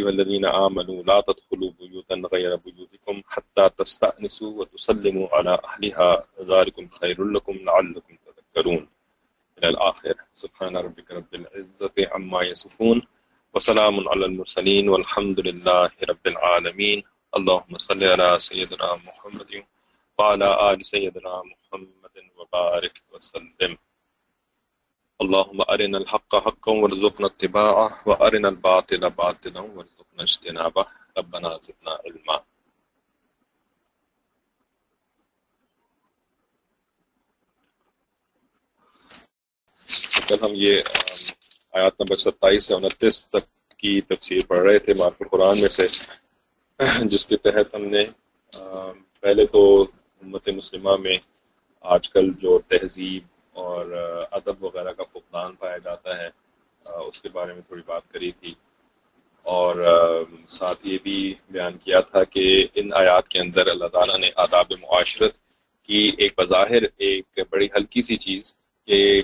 ایها الذين آمنوا لا تدخلوا بيوتا غير بيوتكم حتى تستأنسوا وتسلموا على أهلها. ذلكم خير لكم لعلكم تذكرون. إلى الآخر. سبحان ربك رب العزة عما يصفون. وسلام على المرسلين والحمد لله رب العالمين. اللهم صل على سيدنا محمد وعلى آل سيدنا محمد وبارك وسلم. اللهم أرنا الحق حقا وارزقنا اتباعه، وأرنا الباطل باطلا وارزقنا اجتنابه. ربنا زدنا علما. کل ہم یہ آیات نمبر ستائیس سے انتیس تک کی تفسیر پڑھ رہے تھے مارک القرآن میں سے، جس کے تحت ہم نے پہلے تو امت مسلمہ میں آج کل جو تہذیب اور ادب وغیرہ کا فقدان پایا جاتا ہے۔ اس کے بارے میں تھوڑی بات کری تھی۔ اور ساتھ یہ بھی بیان کیا تھا کہ ان آیات کے اندر اللہ تعالیٰ نے آداب معاشرت کی ایک بظاہر، ایک بڑی ہلکی سی چیز کہ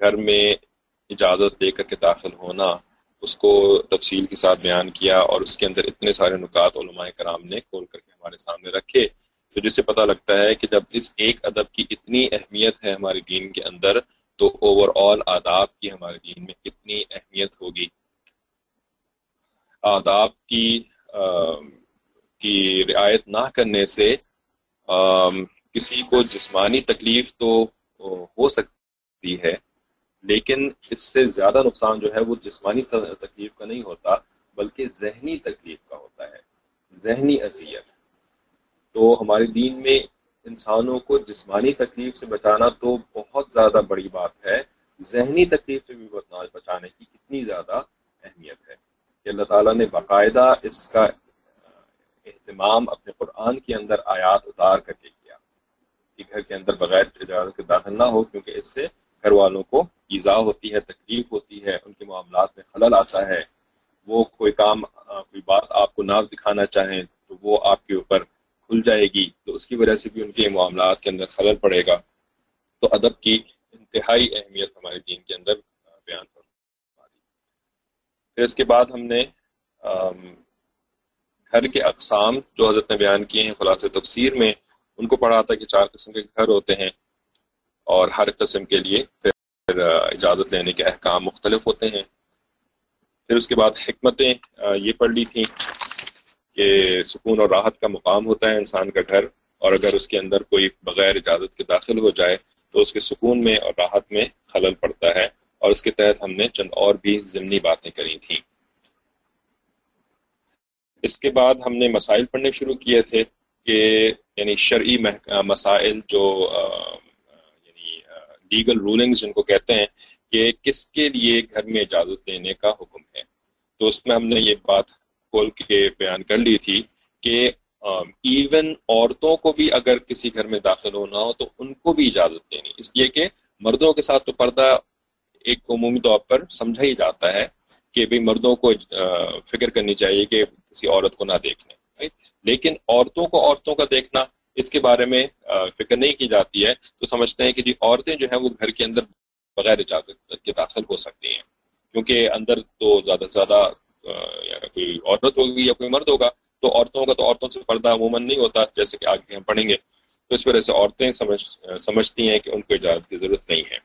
گھر میں اجازت لے کر کے داخل ہونا، اس کو تفصیل کے ساتھ بیان کیا اور اس کے اندر اتنے سارے نکات علماء کرام نے کھول کر کے ہمارے سامنے رکھے۔ تو جس سے پتہ لگتا ہے کہ جب اس ایک ادب کی اتنی اہمیت ہے ہمارے دین کے اندر، تو اوور آل آداب کی ہمارے دین میں کتنی اہمیت ہوگی۔ آداب کی کی رعایت نہ کرنے سے کسی کو جسمانی تکلیف تو ہو سکتی ہے، لیکن اس سے زیادہ نقصان جو ہے وہ جسمانی تکلیف کا نہیں ہوتا، بلکہ ذہنی تکلیف کا ہوتا ہے۔ ذہنی اذیت۔ تو ہمارے دین میں انسانوں کو جسمانی تکلیف سے بچانا تو بہت زیادہ بڑی بات ہے۔ ذہنی تکلیف سے بھی بچانے کی کتنی زیادہ اہمیت ہے۔ کہ اللہ تعالیٰ نے باقاعدہ اس کا اہتمام اپنے قرآن کے اندر آیات اتار کر کے کیا۔ کہ گھر کے اندر بغیر اجازت کے داخل نہ ہو، کیونکہ اس سے گھر والوں کو ایزا ہوتی ہے، تکلیف ہوتی ہے، ان کے معاملات میں خلل آتا ہے۔ وہ کوئی کام، کوئی بات آپ کو نہ دکھانا چاہیں تو وہ آپ کے اوپر کھل جائے گی تو اس کی وجہ سے بھی ان کے معاملات کے اندر خلل پڑے گا۔ تو ادب کی انتہائی اہمیت ہمارے دین کے اندر بیان پھر اس کے بعد ہم نے گھر کے اقسام جو حضرت نے بیان کیے ہیں خلاص تفسیر میں، ان کو پڑھا تھا کہ چار قسم کے گھر ہوتے ہیں اور ہر قسم کے لیے پھر اجازت لینے کے احکام مختلف ہوتے ہیں۔ پھر اس کے بعد حکمتیں یہ پڑھ لی تھیں۔ کہ سکون اور راحت کا مقام ہوتا ہے انسان کا گھر، اور اگر اس کے اندر کوئی بغیر اجازت کے داخل ہو جائے تو اس کے سکون میں اور راحت میں خلل پڑتا ہے۔ اور اس کے تحت ہم نے چند اور بھی ضمنی باتیں کری تھیں۔ اس کے بعد ہم نے مسائل پڑھنے شروع کیے تھے کہ یعنی شرعی مسائل جو یعنی لیگل رولنگز جن کو کہتے ہیں کہ کس کے لیے گھر میں اجازت لینے کا حکم ہے۔ تو اس میں ہم نے یہ بات کھول کے بیان کر لی تھی کہ ایون عورتوں کو بھی اگر کسی گھر میں داخل ہونا ہو تو ان کو بھی اجازت دینی۔ اس لیے کہ مردوں کے ساتھ تو پردہ ایک عمومی طور پر سمجھا ہی جاتا ہے کہ بھی مردوں کو فکر کرنی چاہیے کہ کسی عورت کو نہ دیکھنے لیکن عورتوں کو عورتوں کا دیکھنا، اس کے بارے میں فکر نہیں کی جاتی ہے۔ تو سمجھتے ہیں کہ جی عورتیں جو ہیں وہ گھر کے اندر بغیر اجازت کے داخل ہو سکتی ہیں۔ کیونکہ اندر تو زیادہ سے زیادہ یا کوئی عورت ہوگی یا کوئی مرد ہوگا، تو عورتوں کا تو عورتوں سے پردہ عموماً نہیں ہوتا جیسے کہ آگے ہم پڑھیں گے۔ تو اس وجہ سے عورتیں سمجھ سمجھتی ہیں کہ ان کو اجازت کی ضرورت نہیں ہے۔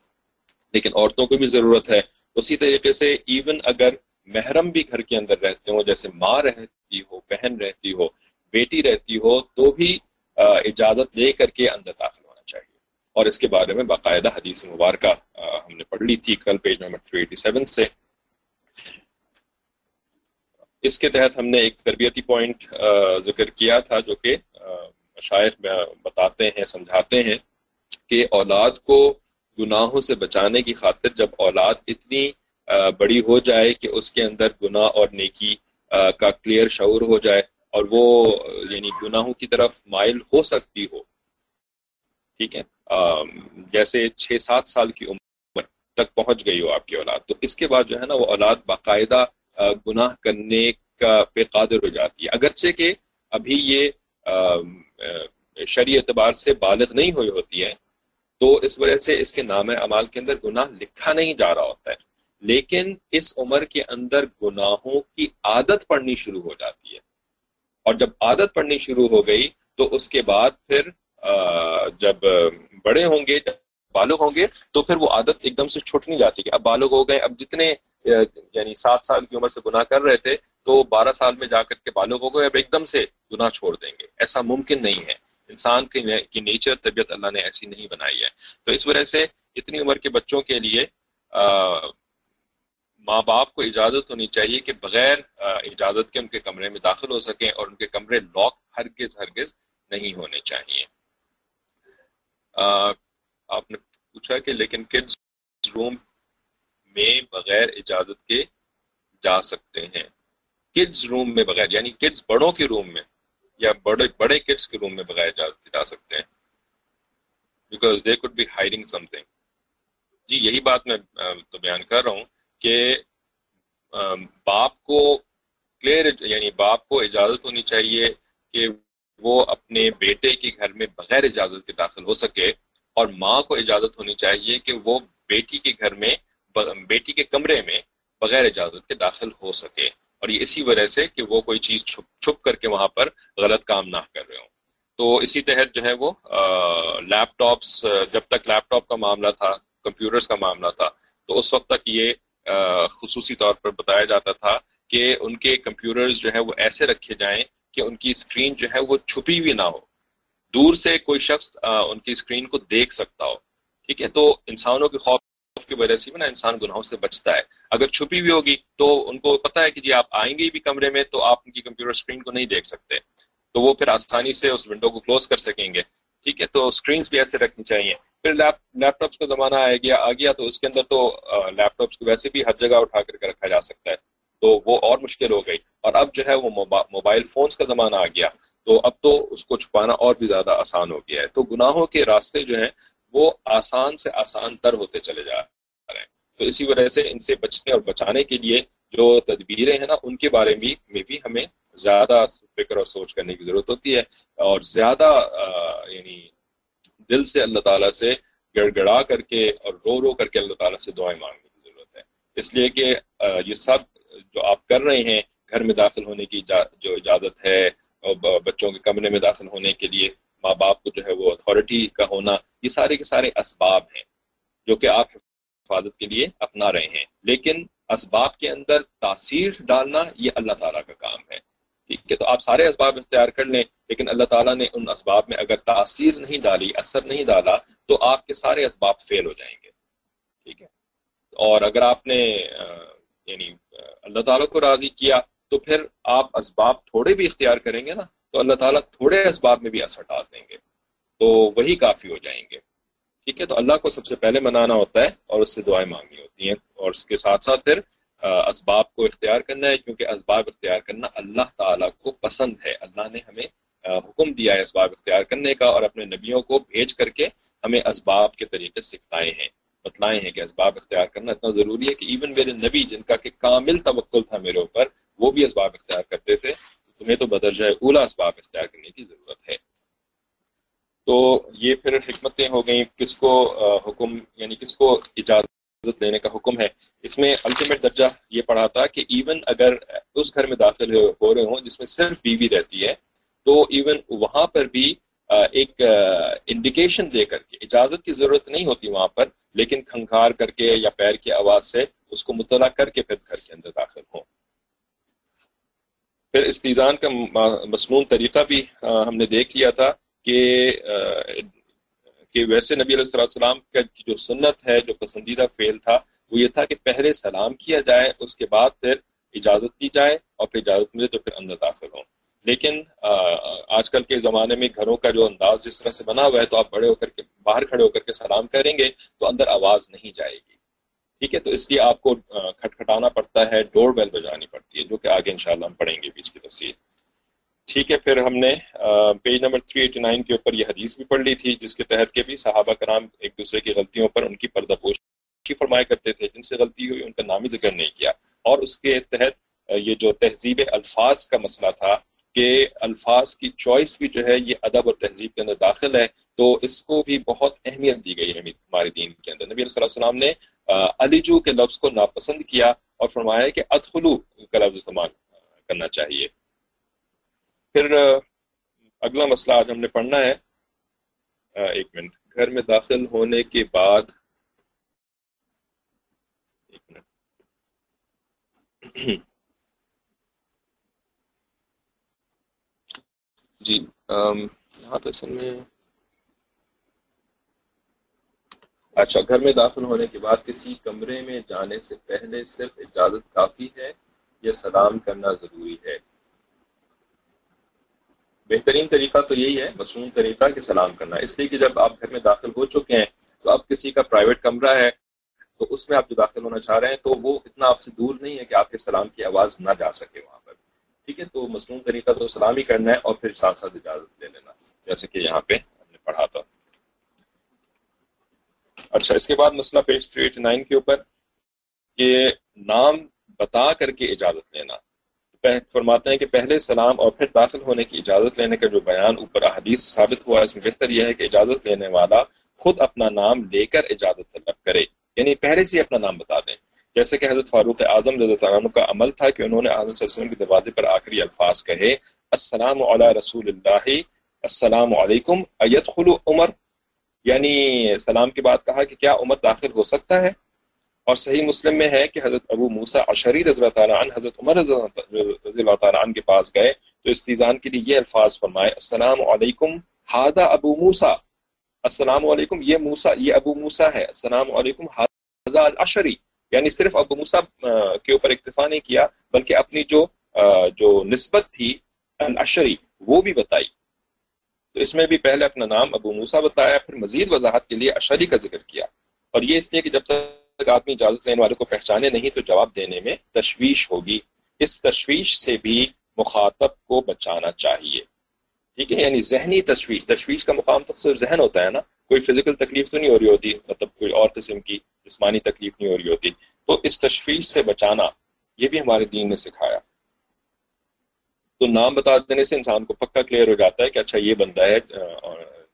لیکن عورتوں کو بھی ضرورت ہے۔ اسی طریقے سے ایون اگر محرم بھی گھر کے اندر رہتے ہوں، جیسے ماں رہتی ہو، بہن رہتی ہو، بیٹی رہتی ہو، تو بھی اجازت لے کر کے اندر داخل ہونا چاہیے۔ اور اس کے بارے میں باقاعدہ حدیث مبارکہ ہم نے پڑھ لی تھی کل پیج نمبر 387 سے۔ اس کے تحت ہم نے ایک تربیتی پوائنٹ ذکر کیا تھا جو کہ شاید بتاتے ہیں، سمجھاتے ہیں کہ اولاد کو گناہوں سے بچانے کی خاطر جب اولاد اتنی بڑی ہو جائے کہ اس کے اندر گناہ اور نیکی کا کلیئر شعور ہو جائے اور وہ یعنی گناہوں کی طرف مائل ہو سکتی ہو، ٹھیک ہے؟ جیسے چھ سات سال کی عمر تک پہنچ گئی ہو آپ کی اولاد، تو اس کے بعد جو ہے نا وہ اولاد باقاعدہ گناہ کرنے کا پہ قادر ہو جاتی ہے۔ اگرچہ کہ ابھی یہ شرعی اعتبار سے بالغ نہیں ہوئی ہوتی ہے، تو اس وجہ سے اس کے نام اعمال کے اندر گناہ لکھا نہیں جا رہا ہوتا ہے۔ لیکن اس عمر کے اندر گناہوں کی عادت پڑنی شروع ہو جاتی ہے۔ اور جب عادت پڑنی شروع ہو گئی، تو اس کے بعد پھر جب بڑے ہوں گے، جب بالغ ہوں گے، تو پھر وہ عادت ایک دم سے چھوٹ نہیں جاتی کہ اب بالغ ہو گئے، اب جتنے یعنی سات سال کی عمر سے گناہ کر رہے تھے، تو بارہ سال میں جا کر کے بالغ ہو گئے اب ایک دم سے گناہ چھوڑ دیں گے۔ ایسا ممکن نہیں ہے۔ انسان کی نیچر طبیعت اللہ نے ایسی نہیں بنائی ہے۔ تو اس وجہ سے اتنی عمر کے بچوں کے لیے ماں باپ کو اجازت ہونی چاہیے کہ بغیر اجازت کے ان کے کمرے میں داخل ہو سکیں اور ان کے کمرے لاک ہرگز ہرگز نہیں ہونے چاہیے۔ آپ نے پوچھا کہ لیکن کڈز روم میں بغیر اجازت کے جا سکتے ہیں۔ کڈز روم میں بغیر یعنی کڈز بڑوں کے روم میں یا بڑے بڑے کڈز کے روم میں بغیر اجازت کے جا سکتے ہیں۔ Because they could be hiding something جی یہی بات میں تو بیان کر رہا ہوں کہ باپ کو کلیئر یعنی باپ کو اجازت ہونی چاہیے کہ وہ اپنے بیٹے کے گھر میں بغیر اجازت کے داخل ہو سکے اور ماں کو اجازت ہونی چاہیے کہ وہ بیٹی کے گھر میں بیٹی کے کمرے میں بغیر اجازت کے داخل ہو سکے اور یہ اسی وجہ سے کہ وہ کوئی چیز چھپ چھپ کر کے وہاں پر غلط کام نہ کر رہے ہوں۔ تو اسی تحت جو ہے وہ لیپ ٹاپس جب تک لیپ ٹاپ کا معاملہ تھا، کمپیوٹرز کا معاملہ تھا، تو اس وقت تک یہ خصوصی طور پر بتایا جاتا تھا کہ ان کے کمپیوٹرز جو ہے وہ ایسے رکھے جائیں کہ ان کی اسکرین جو ہے وہ چھپی ہوئی نہ ہو۔ دور سے کوئی شخص ان کی اسکرین کو دیکھ سکتا ہو۔ ٹھیک ہے؟ تو انسانوں کے خوف کی وجہ سے نا انسان گناہوں سے بچتا ہے۔ اگر چھپی ہوئی ہوگی تو ان کو پتا ہے کہ جی آپ آئیں گے بھی کمرے میں تو آپ ان کی کمپیوٹر اسکرین کو نہیں دیکھ سکتے۔ تو وہ پھر آسانی سے اس ونڈو کو کلوز کر سکیں گے۔ ٹھیک ہے؟ تو اسکرینس بھی ایسے رکھنی چاہیے۔ پھر لیپ ٹاپس کا زمانہ آ گیا آ گیا تو اس کے اندر تو لیپ ٹاپس کو ویسے بھی ہر جگہ اٹھا کر کے رکھا جا سکتا ہے۔ تو وہ اور مشکل ہو گئی۔ اور اب جو ہے وہ موبائل فونس کا زمانہ آ گیا۔ تو اب تو اس کو چھپانا اور بھی زیادہ آسان ہو گیا ہے۔ تو گناہوں کے راستے جو ہیں وہ آسان سے آسان تر ہوتے چلے جا رہے ہیں۔ تو اسی وجہ سے ان سے بچنے اور بچانے کے لیے جو تدبیریں ہیں نا، ان کے بارے میں میں بھی ہمیں زیادہ فکر اور سوچ کرنے کی ضرورت ہوتی ہے اور زیادہ یعنی دل سے اللہ تعالیٰ سے گڑ گڑا کر کے اور رو رو کر کے اللہ تعالیٰ سے دعائیں مانگنے کی ضرورت ہے۔ اس لیے کہ یہ سب جو آپ کر رہے ہیں، گھر میں داخل ہونے کی جو اجازت ہے اور بچوں کے کمرے میں داخل ہونے کے لیے ماں باپ کو جو ہے وہ اتھارٹی کا ہونا، یہ سارے کے سارے اسباب ہیں جو کہ آپ حفاظت کے لیے اپنا رہے ہیں۔ لیکن اسباب کے اندر تاثیر ڈالنا یہ اللہ تعالیٰ کا کام ہے۔ ٹھیک ہے، تو آپ سارے اسباب اختیار کر لیں، لیکن اللہ تعالیٰ نے ان اسباب میں اگر تاثیر نہیں ڈالی، اثر نہیں ڈالا، تو آپ کے سارے اسباب فیل ہو جائیں گے۔ ٹھیک ہے، اور اگر آپ نے یعنی اللہ تعالیٰ کو راضی کیا، تو پھر آپ اسباب تھوڑے بھی اختیار کریں گے نا۔ تو اللہ تعالیٰ تھوڑے اسباب میں بھی اثر ڈال دیں گے۔ تو وہی کافی ہو جائیں گے۔ ٹھیک ہے، تو اللہ کو سب سے پہلے منانا ہوتا ہے اور اس سے دعائیں مانگنی ہوتی ہیں۔ اور اس کے ساتھ ساتھ پھر اسباب کو اختیار کرنا ہے، کیونکہ اسباب اختیار کرنا اللہ تعالیٰ کو پسند ہے۔ اللہ نے ہمیں حکم دیا ہے اسباب اختیار کرنے کا اور اپنے نبیوں کو بھیج کر کے ہمیں اسباب کے طریقے سکھائے ہیں، بتلائے ہیں کہ اسباب اختیار کرنا اتنا ضروری ہے کہ ایون میرے نبی جن کا کہ کامل توقل تھا میرے اوپر، وہ بھی اسباب اختیار کرتے تھے۔ تمہیں تو بدرجہ اولا اسباب اختیار کرنے کی ضرورت ہے۔ تو یہ پھر حکمتیں ہو گئیں، کس کو حکم یعنی کس کو اجازت لینے کا حکم ہے۔ اس میں الٹیمیٹ درجہ یہ پڑھا تھا کہ ایون اگر اس گھر میں داخل ہو رہے ہوں جس میں صرف بیوی رہتی ہے، تو ایون وہاں پر بھی ایک انڈیکیشن دے کر کے، اجازت کی ضرورت نہیں ہوتی وہاں پر، لیکن کھنکھار کر کے یا پیر کی آواز سے اس کو مطلع کر کے پھر گھر کے اندر داخل ہوں۔ پھر استیزان کا مصنون طریقہ بھی ہم نے دیکھ لیا تھا کہ کہ ویسے نبی علیہ السلام کا جو سنت ہے، جو پسندیدہ فعل تھا، وہ یہ تھا کہ پہلے سلام کیا جائے، اس کے بعد پھر اجازت دی جائے اور پھر اجازت ملے تو پھر اندر داخل ہوں۔ لیکن آج کل کے زمانے میں گھروں کا جو انداز جس طرح سے بنا ہوا ہے، تو آپ بڑے ہو کر کے، باہر کھڑے ہو کر کے سلام کریں گے تو اندر آواز نہیں جائے گی۔ ٹھیک ہے، تو اس لیے آپ کو کھٹکھٹانا پڑتا ہے، ڈور بیل بجانی پڑتی ہے، جو کہ آگے انشاءاللہ ہم پڑھیں گے بھی اس کی تفصیل ٹھیک ہے، پھر ہم نے پیج نمبر 389 کے اوپر یہ حدیث بھی پڑھ لی تھی، جس کے تحت کے بھی صحابہ کرام ایک دوسرے کی غلطیوں پر ان کی پردہ پوشی فرمایا کرتے تھے۔ جن سے غلطی ہوئی، ان کا نامی ذکر نہیں کیا۔ اور اس کے تحت یہ جو تہذیب الفاظ کا مسئلہ تھا کہ الفاظ کی چوائس بھی جو ہے یہ ادب اور تہذیب کے اندر داخل ہے، تو اس کو بھی بہت اہمیت دی گئی ہے ہمارے دین کے اندر۔ نبی صلی اللہ علیہ وسلم نے علی جو کے لفظ کو ناپسند کیا اور فرمایا کہ ادخلو کا لفظ استعمال کرنا چاہیے۔ پھر اگلا مسئلہ آج ہم نے پڑھنا ہے۔ ایک منٹ۔ گھر میں داخل ہونے کے بعد، ایک منٹ۔ جی یہاں پہ سن میں اچھا گھر میں داخل ہونے کے بعد کسی کمرے میں جانے سے پہلے صرف اجازت کافی ہے یا سلام کرنا ضروری ہے؟ بہترین طریقہ تو یہی ہے مصنوع طریقہ کہ سلام کرنا۔ اس لیے کہ جب آپ گھر میں داخل ہو چکے ہیں، تو اب کسی کا پرائیویٹ کمرہ ہے، تو اس میں آپ جو داخل ہونا چاہ رہے ہیں، تو وہ اتنا آپ سے دور نہیں ہے کہ آپ کے سلام کی آواز نہ جا سکے وہاں۔ ٹھیک ہے، تو مصنوع طریقہ تو سلام ہی کرنا ہے اور پھر ساتھ ساتھ اجازت لے لینا، جیسے کہ یہاں پہ ہم نے پڑھا تھا۔ اچھا اس کے بعد مسئلہ پیج تھری ایٹی نائن کے اوپر کہ نام بتا کر کے اجازت لینا۔ فرماتے ہیں کہ پہلے سلام اور پھر داخل ہونے کی اجازت لینے کا جو بیان اوپر حدیث ثابت ہوا اس میں بہتر یہ ہے کہ اجازت لینے والا خود اپنا نام لے کر اجازت طلب کرے یعنی پہلے سے اپنا نام بتا دیں۔ جیسے کہ حضرت فاروق اعظم رضی اللہ عنہ کا عمل تھا کہ انہوں نے حضرت صلی اللہ علیہ وسلم کے دروازے پر آخری الفاظ کہے، السلام علی رسول اللہ، السلام علیکم ایت خلو عمر یعنی سلام کے بعد کہا کہ کیا عمر داخل ہو سکتا ہے؟ اور صحیح مسلم میں ہے کہ حضرت ابو موسا اشری رضی اللہ تعالیٰ عنہ، حضرت عمر رضی اللہ تعالیٰ عنہ کے پاس گئے تو استیزان کے لیے یہ الفاظ فرمائے، السلام علیکم، ہادہ ابو موسا السلام علیکم، یہ موسا یہ ابو موسا ہے، السلام علیکم، ہادہ الاشری یعنی صرف ابو موسا کے اوپر اکتفا نہیں کیا، بلکہ اپنی جو جو نسبت تھی الاشری وہ بھی بتائی۔ تو اس میں بھی پہلے اپنا نام ابو موسا بتایا، پھر مزید وضاحت کے لیے اشری کا ذکر کیا۔ اور یہ اس لیے کہ جب تک تک آدمی اجازت لینے والے کو پہچانے نہیں، تو جواب دینے میں تشویش ہوگی۔ اس تشویش سے بھی مخاطب کو بچانا چاہیے۔ ٹھیک ہے؟ یعنی ذہنی تشویش۔ تشویش کا مقام تو صرف ذہن ہوتا ہے نا، کوئی فزیکل تکلیف تو نہیں ہو رہی ہوتی مطلب کوئی اور قسم کی جسمانی تکلیف نہیں ہو رہی ہوتی۔ تو اس تشویش سے بچانا، یہ بھی ہمارے دین نے سکھایا۔ تو نام بتا دینے سے انسان کو پکا کلیئر ہو جاتا ہے کہ اچھا یہ بندہ ہے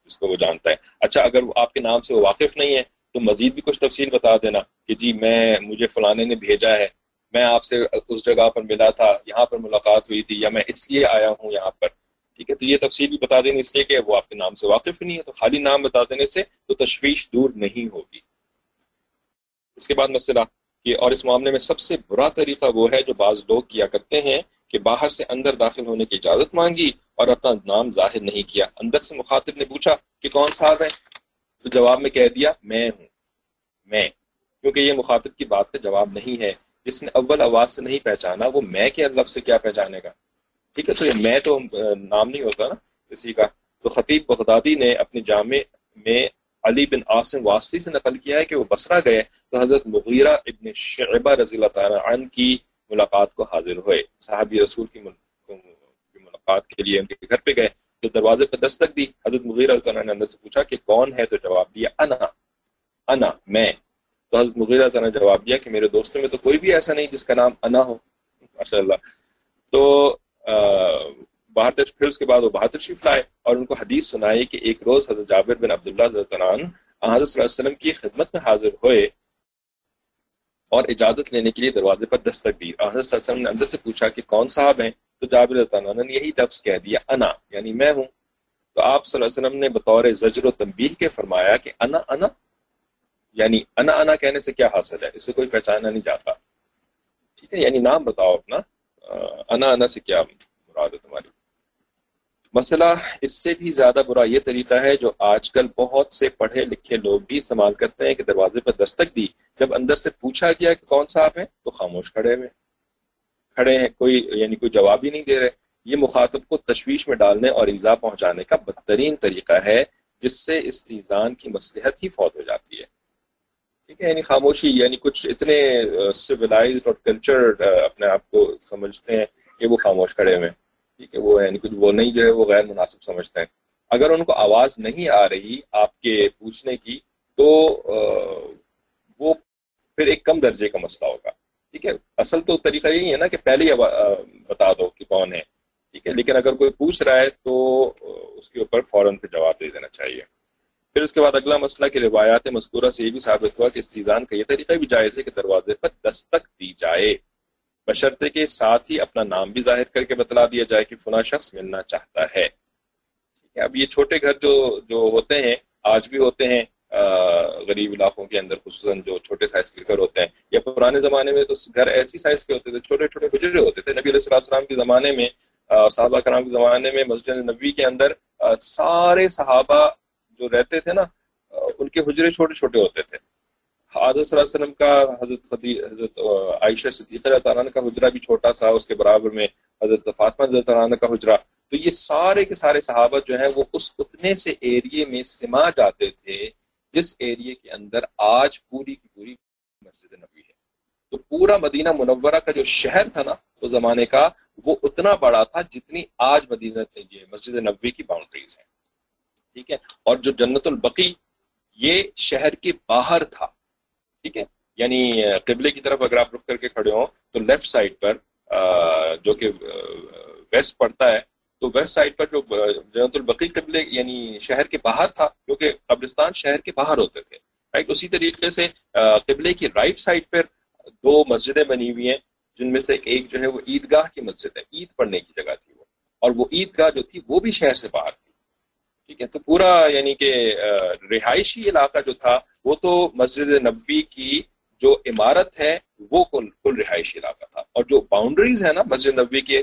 جس کو وہ جانتا ہے۔ اچھا اگر آپ کے نام سے وہ واقف نہیں ہے، تو مزید بھی کچھ تفصیل بتا دینا کہ جی میں، مجھے فلانے نے بھیجا ہے۔ میں آپ سے اس جگہ پر ملا تھا، یہاں پر ملاقات ہوئی تھی، یا میں اس لیے آیا ہوں یہاں پر۔ ٹھیک ہے؟ تو یہ تفصیل بھی بتا دینی اس لیے کہ وہ آپ کے نام سے واقف ہی نہیں ہے۔ تو خالی نام بتا دینے سے تو تشویش دور نہیں ہوگی۔ اس کے بعد مسئلہ کہ اور اس معاملے میں سب سے برا طریقہ وہ ہے جو بعض لوگ کیا کرتے ہیں کہ باہر سے اندر داخل ہونے کی اجازت مانگی اور اپنا نام ظاہر نہیں کیا۔ اندر سے مخاطب نے پوچھا کہ کون صاحب ہے تو جواب میں کہہ دیا، میں ہوں۔ میں۔ کیونکہ یہ مخاطب کی بات کا جواب نہیں ہے۔ جس نے اول آواز سے نہیں پہچانا، وہ میں کے لفظ سے کیا پہچانے گا؟ ٹھیک ہے، تو یہ میں تو نام نہیں ہوتا نا کسی کا۔ تو خطیب بغدادی نے اپنے جامع میں علی بن عاصم واسطی سے نقل کیا ہے کہ وہ بسرا گئے تو حضرت مغیرہ ابن شعبہ رضی اللہ تعالیٰ عنہ کی ملاقات کو حاضر ہوئے۔ صحابی رسول کی ملاقات کے لیے ان کے گھر پہ گئے۔ تو دروازے پہ دستک دی، حضرت مغیر نے اندر سے پوچھا کہ کون ہے؟ تو جواب دیا، انا۔ انا، میں۔ تو حضرت مغیر نے جواب دیا کہ میرے دوستوں میں تو کوئی بھی ایسا نہیں جس کا نام انا ہو۔ ماشاء اللہ تو باہر پھر اس کے بعد وہ باہر تشریف لائے اور ان کو حدیث سنائی کہ ایک روز حضرت جابر بن عبداللہ حضرت حضرت صلی اللہ علیہ وسلم کی خدمت میں حاضر ہوئے اور اجازت لینے کے لیے دروازے پر دستک دی۔ حضرت صلی اللہ علیہ وسلم نے اندر سے پوچھا کہ کون صاحب ہیں؟ تو جابر عنہ نے یہی لفظ کہہ دیا، انا یعنی میں ہوں۔ تو آپ صلی اللہ علیہ وسلم نے بطور زجر و تنبیہ کے فرمایا کہ انا انا یعنی انا انا کہنے سے کیا حاصل ہے؟ اس سے کوئی پہچانا نہیں جاتا۔ ٹھیک ہے یعنی نام بتاؤ اپنا۔ انا انا سے کیا مراد ہے تمہاری؟ مسئلہ اس سے بھی زیادہ برا یہ طریقہ ہے جو آج کل بہت سے پڑھے لکھے لوگ بھی استعمال کرتے ہیں کہ دروازے پر دستک دی۔ جب اندر سے پوچھا گیا کہ کون صاحب ہیں، تو خاموش کھڑے ہوئے۔ کھڑے ہیں، کوئی یعنی کوئی جواب ہی نہیں دے رہے۔ یہ مخاطب کو تشویش میں ڈالنے اور ایزا پہنچانے کا بدترین طریقہ ہے، جس سے اس ایزان کی مصلحت ہی فوت ہو جاتی ہے۔ ٹھیک ہے یعنی خاموشی یعنی کچھ اتنے سویلائزڈ اور کلچر اپنے آپ کو سمجھتے ہیں کہ وہ خاموش کھڑے ہوئے ٹھیک ہے وہ یعنی کچھ وہ نہیں جو ہے، وہ غیر مناسب سمجھتے ہیں۔ اگر ان کو آواز نہیں آ رہی آپ کے پوچھنے کی، تو وہ پھر ایک کم درجے کا مسئلہ ہوگا۔ ٹھیک ہے؟ اصل تو طریقہ یہی ہے نا کہ پہلے ہی بتا دو کہ کون ہے۔ ٹھیک ہے؟ لیکن اگر کوئی پوچھ رہا ہے تو اس کے اوپر فوراً پھر جواب دے دینا چاہیے۔ پھر اس کے بعد اگلا مسئلہ کہ روایات مذکورہ سے یہ بھی ثابت ہوا کہ استیزان کا یہ طریقہ بھی جائز ہے کہ دروازے پر دستک دی جائے۔ بشرطے کے ساتھ ہی اپنا نام بھی ظاہر کر کے بتلا دیا جائے کہ فنا شخص ملنا چاہتا ہے۔ اب یہ چھوٹے گھر جو جو ہوتے ہیں، آج بھی ہوتے ہیں غریب علاقوں کے اندر، خصوصاً جو چھوٹے سائز کے گھر ہوتے ہیں، یا پرانے زمانے میں تو گھر ایسی سائز کے ہوتے تھے، چھوٹے چھوٹے گجرے ہوتے تھے۔ نبی علیہ السلام کے زمانے میں صحابہ کرام کے زمانے میں، مسجد نبی کے اندر سارے صحابہ جو رہتے تھے نا ان کے حجرے چھوٹے چھوٹے ہوتے تھے۔ حضرت صلی اللہ علیہ وسلم کا حضرت حضرت عائشہ صدیقہ تعالیٰ کا حجرہ بھی چھوٹا سا، اس کے برابر میں حضرت فاطمہ تعالیٰ کا حجرہ۔ تو یہ سارے کے سارے صحابہ جو ہیں، وہ اس اتنے سے ایریے میں سما جاتے تھے، جس ایریے کے اندر آج پوری کی پوری مسجد نبی ہے۔ تو پورا مدینہ منورہ کا جو شہر تھا نا، اس زمانے کا، وہ اتنا بڑا تھا جتنی آج مدینہ یہ مسجد نبوی کی باؤنڈریز ہیں ٹھیک ہے؟ اور جو جنت البقی، یہ شہر کے باہر تھا۔ ٹھیک ہے؟ یعنی قبلے کی طرف اگر آپ رخ کر کے کھڑے ہوں، تو لیفٹ سائڈ پر جو کہ ویسٹ پڑتا ہے، تو ویسٹ سائڈ پر جو جنت البقی قبلے یعنی شہر کے باہر تھا کیونکہ قبرستان شہر کے باہر ہوتے تھے رائٹ اسی طریقے سے قبلے کی رائٹ سائڈ پر دو مسجدیں بنی ہوئی ہیں، جن میں سے ایک جو ہے وہ عیدگاہ کی مسجد ہے، عید پڑھنے کی جگہ تھی وہ، اور وہ عیدگاہ جو تھی وہ بھی شہر سے باہر تھی۔ ٹھیک ہے؟ تو پورا یعنی کہ رہائشی علاقہ جو تھا، وہ تو مسجد نبی کی جو عمارت ہے، وہ کل کل رہائشی علاقہ تھا۔ اور جو باؤنڈریز ہے نا، مسجد نبی کے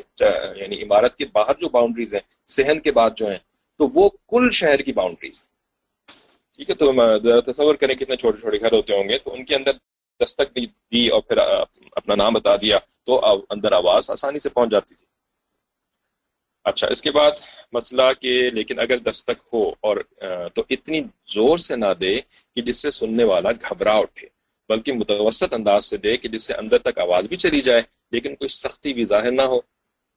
یعنی عمارت کے باہر جو باؤنڈریز ہیں، صحن کے بعد جو ہیں، تو وہ کل شہر کی باؤنڈریز ٹھیک ہے؟ تو تصور کریں کتنے چھوٹے چھوٹے گھر ہوتے ہوں گے۔ تو ان کے اندر دستک دی اور پھر اپنا نام بتا دیا، تو اندر آواز آسانی سے پہنچ جاتی تھی۔ اچھا اس کے بعد مسئلہ کہ لیکن اگر دستک ہو اور تو اتنی زور سے نہ دے کہ جس سے سننے والا گھبرا اٹھے، بلکہ متوسط انداز سے دے کہ جس سے اندر تک آواز بھی چلی جائے، لیکن کوئی سختی بھی ظاہر نہ ہو۔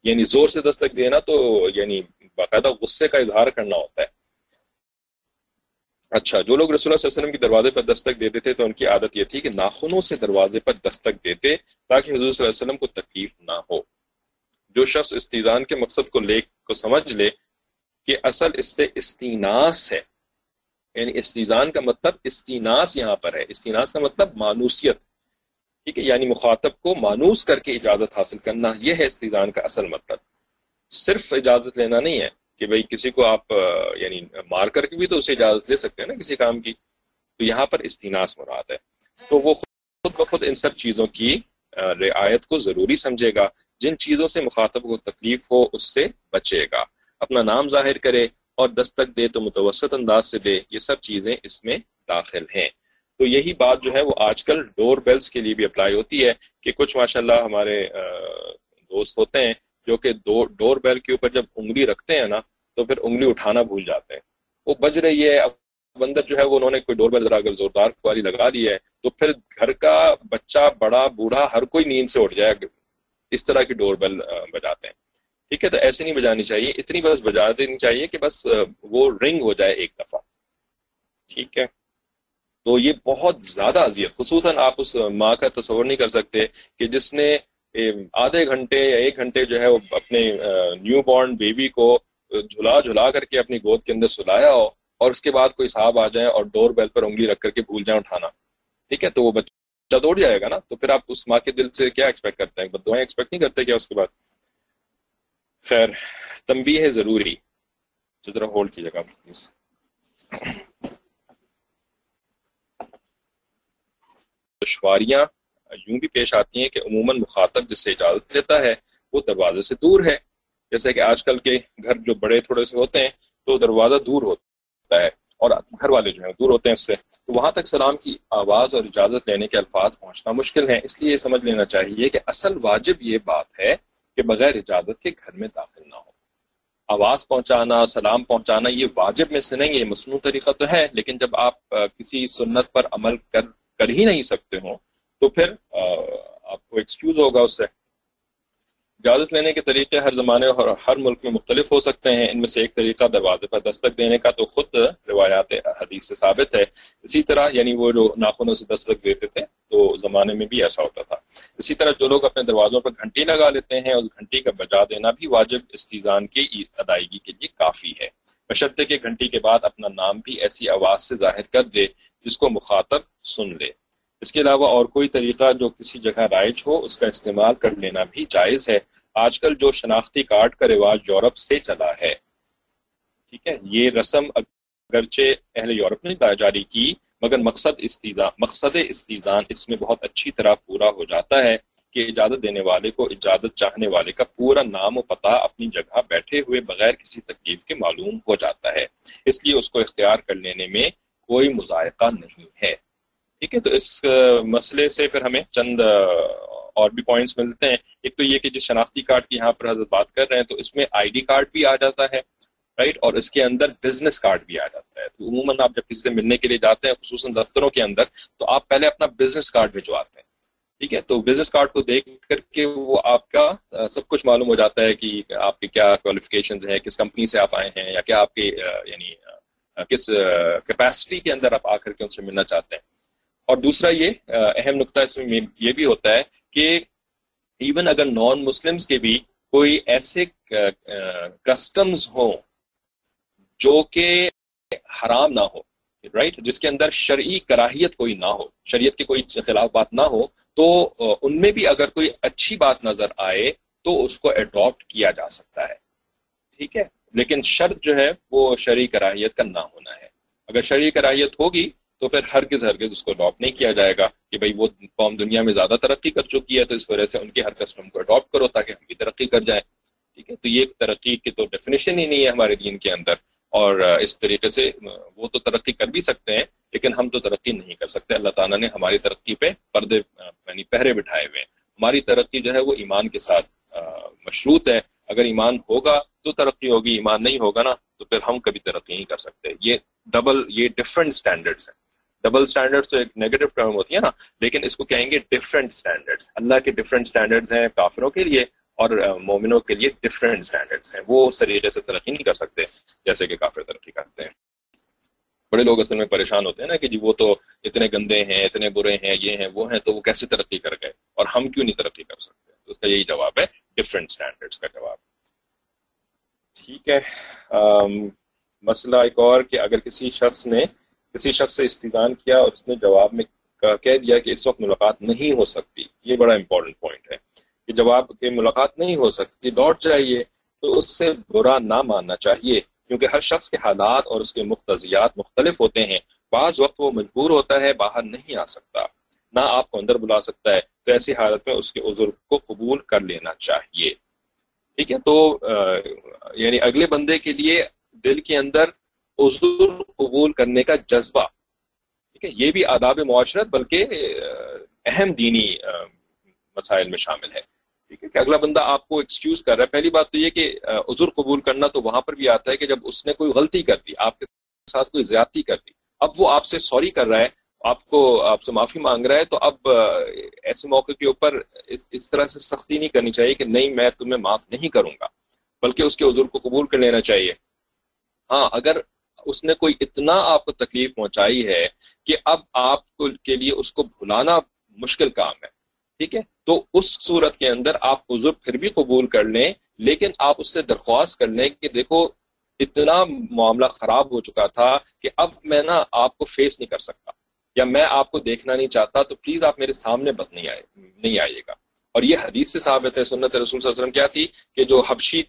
یعنی زور سے دستک دینا تو یعنی باقاعدہ غصے کا اظہار کرنا ہوتا ہے۔ اچھا جو لوگ رسول اللہ علیہ وسلم کی دروازے پر دستک دیتے تھے تو ان کی عادت یہ تھی کہ ناخنوں سے دروازے پر دستک دیتے تاکہ حضور صلی اللہ علیہ وسلم کو تکلیف نہ ہو۔ جو شخص استیزان کے مقصد کو لے کو سمجھ لے کہ اصل اس سے استیناس ہے. یعنی استیزان کا مطلب استیناس یہاں پر ہے. استیناس کا مطلب مانوسیت. ٹھیک ہے؟ یعنی مخاطب کو مانوس کر کے اجازت حاصل کرنا. یہ ہے استیزان کا اصل مطلب. صرف اجازت لینا نہیں ہے کہ بھئی کسی کو آپ یعنی مار کر کے بھی تو اسے اجازت لے سکتے ہیں نا کسی کام کی. تو یہاں پر استیناس مراد ہے. تو وہ خود بخود ان سب چیزوں کی رعایت کو ضروری سمجھے گا، جن چیزوں سے مخاطب کو تکلیف ہو، اس سے بچے گا۔ اپنا نام ظاہر کرے اور دستک دے تو متوسط انداز سے دے، یہ سب چیزیں اس میں داخل ہیں۔ تو یہی بات جو ہے، وہ آج کل ڈور بیلز کے لیے بھی اپلائی ہوتی ہے کہ کچھ ماشاءاللہ ہمارے دوست ہوتے ہیں جو کہ دو، ڈور بیل کے اوپر جب انگلی رکھتے ہیں نا، تو پھر انگلی اٹھانا بھول جاتے ہیں۔ وہ بج رہی ہے اب بندر جو ہے وہ انہوں نے کوئی ڈور بیل ذرا اگر زوردار والی لگا دی ہے، تو پھر گھر کا بچہ، بڑا، بوڑھا، ہر کوئی نیند سے اٹھ جائے، اس طرح کی ڈور بیل بجاتے ہیں۔ ٹھیک ہے، تو ایسے نہیں بجانی چاہیے، اتنی بس بجا دینی چاہیے کہ بس وہ رنگ ہو جائے ایک دفعہ۔ ٹھیک ہے، تو یہ بہت زیادہ اذیت، خصوصاً آپ اس ماں کا تصور نہیں کر سکتے کہ جس نے آدھے گھنٹے یا ایک گھنٹے جو ہے وہ اپنے نیو بورن بیبی کو جھلا جھلا کر کے اپنی گود کے اندر سلایا ہو اور اس کے بعد کوئی صاحب آ جائیں اور ڈور بیل پر انگلی رکھ کر کے بھول جائیں اٹھانا، ٹھیک ہے؟ تو وہ بچہ دوڑ جائے گا نا، تو پھر آپ اس ماں کے دل سے کیا ایکسپیکٹ کرتے ہیں؟ دعائیں ایکسپیکٹ نہیں کرتے کیا اس کے بعد؟ خیر تمبی ہے ضروری۔ اچھا، ذرا ہولڈ کیجیے گا دشواریاں یوں بھی پیش آتی ہیں کہ عموماً مخاطب جس سے اجازت لیتا ہے، وہ دروازے سے دور ہے۔ جیسے کہ آج کل کے گھر جو بڑے تھوڑے سے ہوتے ہیں، تو دروازہ دور ہوتا ہے اور گھر والے جو ہیں دور ہوتے ہیں اس سے، تو وہاں تک سلام کی آواز اور اجازت لینے کے الفاظ پہنچنا مشکل ہے اس لیے یہ سمجھ لینا چاہیے کہ اصل واجب یہ بات ہے کہ بغیر اجازت کے گھر میں داخل نہ ہو۔ آواز پہنچانا، سلام پہنچانا، یہ واجب میں سے نہیں، یہ مصنوع طریقہ تو ہے، لیکن جب آپ کسی سنت پر عمل کر کر ہی نہیں سکتے ہوں، تو پھر آپ کو ایکسکیوز ہوگا اس سے۔ اجازت لینے کے طریقے ہر زمانے اور ہر ملک میں مختلف ہو سکتے ہیں۔ ان میں سے ایک طریقہ دروازے پر دستک دینے کا تو خود روایات حدیث سے ثابت ہے۔ اسی طرح یعنی وہ جو ناخنوں سے دستک دیتے تھے تو زمانے میں بھی ایسا ہوتا تھا۔ اسی طرح جو لوگ اپنے دروازوں پر گھنٹی لگا لیتے ہیں اس گھنٹی کا بجا دینا بھی واجب استیزان کی ادائیگی کے لیے کافی ہے۔ بشرطے کے گھنٹی کے بعد اپنا نام بھی ایسی آواز سے ظاہر کر دے جس کو مخاطب سن لے۔ اس کے علاوہ اور کوئی طریقہ جو کسی جگہ رائج ہو، اس کا استعمال کر لینا بھی جائز ہے۔ آج کل جو شناختی کارڈ کا رواج یورپ سے چلا ہے۔ ٹھیک ہے، یہ رسم اگرچہ اہل یورپ نے جاری کی، مگر مقصد استیزان مقصد استیزان اس میں بہت اچھی طرح پورا ہو جاتا ہے کہ اجازت دینے والے کو اجازت چاہنے والے کا پورا نام و پتہ اپنی جگہ بیٹھے ہوئے بغیر کسی تکلیف کے معلوم ہو جاتا ہے۔ اس لیے اس کو اختیار کر لینے میں کوئی مذائقہ نہیں ہے۔ ٹھیک ہے، تو اس مسئلے سے پھر ہمیں چند اور بھی پوائنٹس ملتے ہیں۔ ایک تو یہ کہ جس شناختی کارڈ کی یہاں پر حضرت بات کر رہے ہیں، تو اس میں آئی ڈی کارڈ بھی آ جاتا ہے رائٹ اور اس کے اندر بزنس کارڈ بھی آ جاتا ہے۔ تو عموماً آپ جب کسی سے ملنے کے لیے جاتے ہیں، خصوصاً دفتروں کے اندر، تو آپ پہلے اپنا بزنس کارڈ بھجواتے ہیں، ٹھیک ہے؟ تو بزنس کارڈ کو دیکھ کر کے وہ آپ کا سب کچھ معلوم ہو جاتا ہے کہ آپ کی کیا کوالیفکیشن ہیں، کس کمپنی سے آپ آئے ہیں، یا کیا آپ کے یعنی کس کیپیسٹی کے اندر آپ آ کر کے ان سے ملنا چاہتے ہیں۔ اور دوسرا یہ اہم نقطہ اس میں یہ بھی ہوتا ہے کہ ایون اگر نان مسلمس کے بھی کوئی ایسے کسٹمز ہوں جو کہ حرام نہ ہو رائٹ جس کے اندر شرعی کراہیت کوئی نہ ہو، شریعت کے کوئی خلاف بات نہ ہو، تو ان میں بھی اگر کوئی اچھی بات نظر آئے تو اس کو اڈاپٹ کیا جا سکتا ہے، ٹھیک ہے؟ لیکن شرط جو ہے وہ شرعی کراہیت کا نہ ہونا ہے۔ اگر شرعی کراہیت ہوگی تو پھر ہرگز ہرگز اس کو اڈاپٹ نہیں کیا جائے گا کہ بھائی وہ قوم دنیا میں زیادہ ترقی کر چکی ہے تو اس وجہ سے ان کے ہر کسٹم کو اڈاپٹ کرو تاکہ ہم بھی ترقی کر جائیں۔ ٹھیک ہے؟ تو یہ ایک ترقی کی تو ڈیفینیشن ہی نہیں ہے ہمارے دین کے اندر۔ اور اس طریقے سے وہ تو ترقی کر بھی سکتے ہیں، لیکن ہم تو ترقی نہیں کر سکتے۔ اللہ تعالیٰ نے ہماری ترقی پہ پردے یعنی پہرے بٹھائے ہوئے ہیں۔ ہماری ترقی جو ہے وہ ایمان کے ساتھ مشروط ہے۔ اگر ایمان ہوگا تو ترقی ہوگی، ایمان نہیں ہوگا نا، تو پھر ہم کبھی ترقی نہیں کر سکتے۔ یہ ڈبل یہ ڈفرینٹ اسٹینڈرڈس ہیں۔ ڈبل اسٹینڈرڈ تو ایک نیگیٹو ٹرم ہوتی ہے نا، لیکن اس کو کہیں گے ڈفرینٹ اسٹینڈرڈ اللہ کے ڈفرینٹ اسٹینڈرڈ ہیں کافروں کے لیے اور مومنوں کے لیے ڈفرینٹ اسٹینڈرڈ ہیں۔ وہ اس طریقے سے ترقی نہیں کر سکتے جیسے کہ کافر ترقی کرتے ہیں۔ بڑے لوگ اصل میں پریشان ہوتے ہیں نا کہ جی وہ تو اتنے گندے ہیں، اتنے برے ہیں، یہ ہیں، وہ ہیں، تو وہ کیسے ترقی کر گئے؟ اور ہم کیوں نہیں ترقی کر سکتے؟ تو اس کا یہی جواب ہے ڈفرینٹ اسٹینڈرڈ کا جواب۔ ٹھیک ہے۔ مسئلہ ایک اور کہ اگر کسی شخص نے کسی شخص سے استضان کیا اور اس نے جواب میں کہہ دیا کہ اس وقت ملاقات نہیں ہو سکتی۔ یہ بڑا امپورٹنٹ پوائنٹ ہے کہ جواب کہ ملاقات نہیں ہو سکتی۔ لوٹ جائیے تو اس سے برا نہ ماننا چاہیے، کیونکہ ہر شخص کے حالات اور اس کے مقتضیات مختلف ہوتے ہیں۔ بعض وقت وہ مجبور ہوتا ہے، باہر نہیں آ سکتا۔ نہ آپ کو اندر بلا سکتا ہے۔ تو ایسی حالت میں اس کے عذر کو قبول کر لینا چاہیے۔ ٹھیک ہے؟ تو یعنی اگلے بندے کے لیے دل کے اندر عذر قبول کرنے کا جذبہ۔ ٹھیک ہے، یہ بھی آداب معاشرت بلکہ اہم دینی مسائل میں شامل ہے۔ ٹھیک ہے، کہ اگلا بندہ آپ کو ایکسکیوز کر رہا ہے۔ پہلی بات تو یہ کہ عذر قبول کرنا تو وہاں پر بھی آتا ہے کہ جب اس نے کوئی غلطی کر دی، آپ کے ساتھ کوئی زیادتی کر دی، اب وہ آپ سے سوری کر رہا ہے، آپ کو، آپ سے معافی مانگ رہا ہے، تو اب ایسے موقع کے اوپر اس اس طرح سے سختی نہیں کرنی چاہیے کہ نہیں، میں تمہیں معاف نہیں کروں گا، بلکہ اس کے عذر کو قبول کر لینا چاہیے۔ ہاں اگر اس نے کوئی اتنا آپ کو تکلیف پہنچائی ہے کہ اب آپ کو کے لیے اس کو بھلانا مشکل کام ہے۔ ٹھیک ہے؟ تو اس صورت کے اندر آپ عذر پھر بھی قبول کر لیں، لیکن آپ اس سے درخواست کر لیں کہ دیکھو، اتنا معاملہ خراب ہو چکا تھا کہ اب میں نا آپ کو فیس نہیں کر سکتا یا میں آپ کو دیکھنا نہیں چاہتا، تو پلیز آپ میرے سامنے بد نہیں آئے نہیں آئیے گا۔ اور یہ حدیث سے ثابت ہے، سنت رسول صلی اللہ علیہ وسلم کیا تھی کہ جو حبشی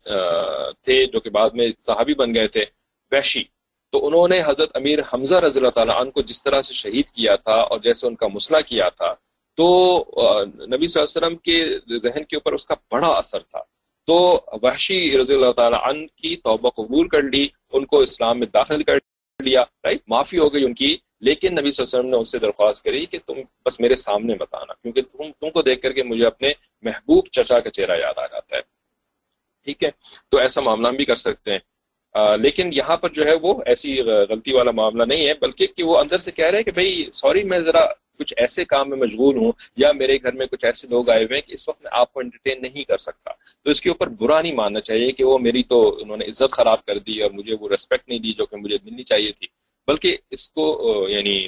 تھے، جو کہ بعد میں صحابی بن گئے تھے، وحشی تو انہوں نے حضرت امیر حمزہ رضی اللہ تعالیٰ عنہ کو جس طرح سے شہید کیا تھا اور جیسے ان کا مسئلہ کیا تھا، تو نبی صلی اللہ علیہ وسلم کے ذہن کے اوپر اس کا بڑا اثر تھا۔ تو وحشی رضی اللہ تعالیٰ عنہ کی توبہ قبول کر لی، ان کو اسلام میں داخل کر لیا رائٹ معافی ہو گئی ان کی۔ لیکن نبی صلی اللہ علیہ وسلم نے ان سے درخواست کری کہ تم بس میرے سامنے بتانا کیونکہ تم تم کو دیکھ کر کے مجھے اپنے محبوب چچا کا چہرہ یاد آ جاتا ہے۔ ٹھیک ہے؟ تو ایسا معاملہ بھی کر سکتے ہیں۔ لیکن یہاں پر جو ہے وہ ایسی غلطی والا معاملہ نہیں ہے، بلکہ کہ وہ اندر سے کہہ رہے ہیں کہ بھائی سوری میں ذرا کچھ ایسے کام میں مشغول ہوں یا میرے گھر میں کچھ ایسے لوگ آئے ہوئے ہیں کہ اس وقت میں آپ کو انٹرٹین نہیں کر سکتا۔ تو اس کے اوپر برا نہیں ماننا چاہیے کہ وہ میری تو انہوں نے عزت خراب کر دی اور مجھے وہ ریسپیکٹ نہیں دی جو کہ مجھے ملنی چاہیے تھی۔ بلکہ اس کو یعنی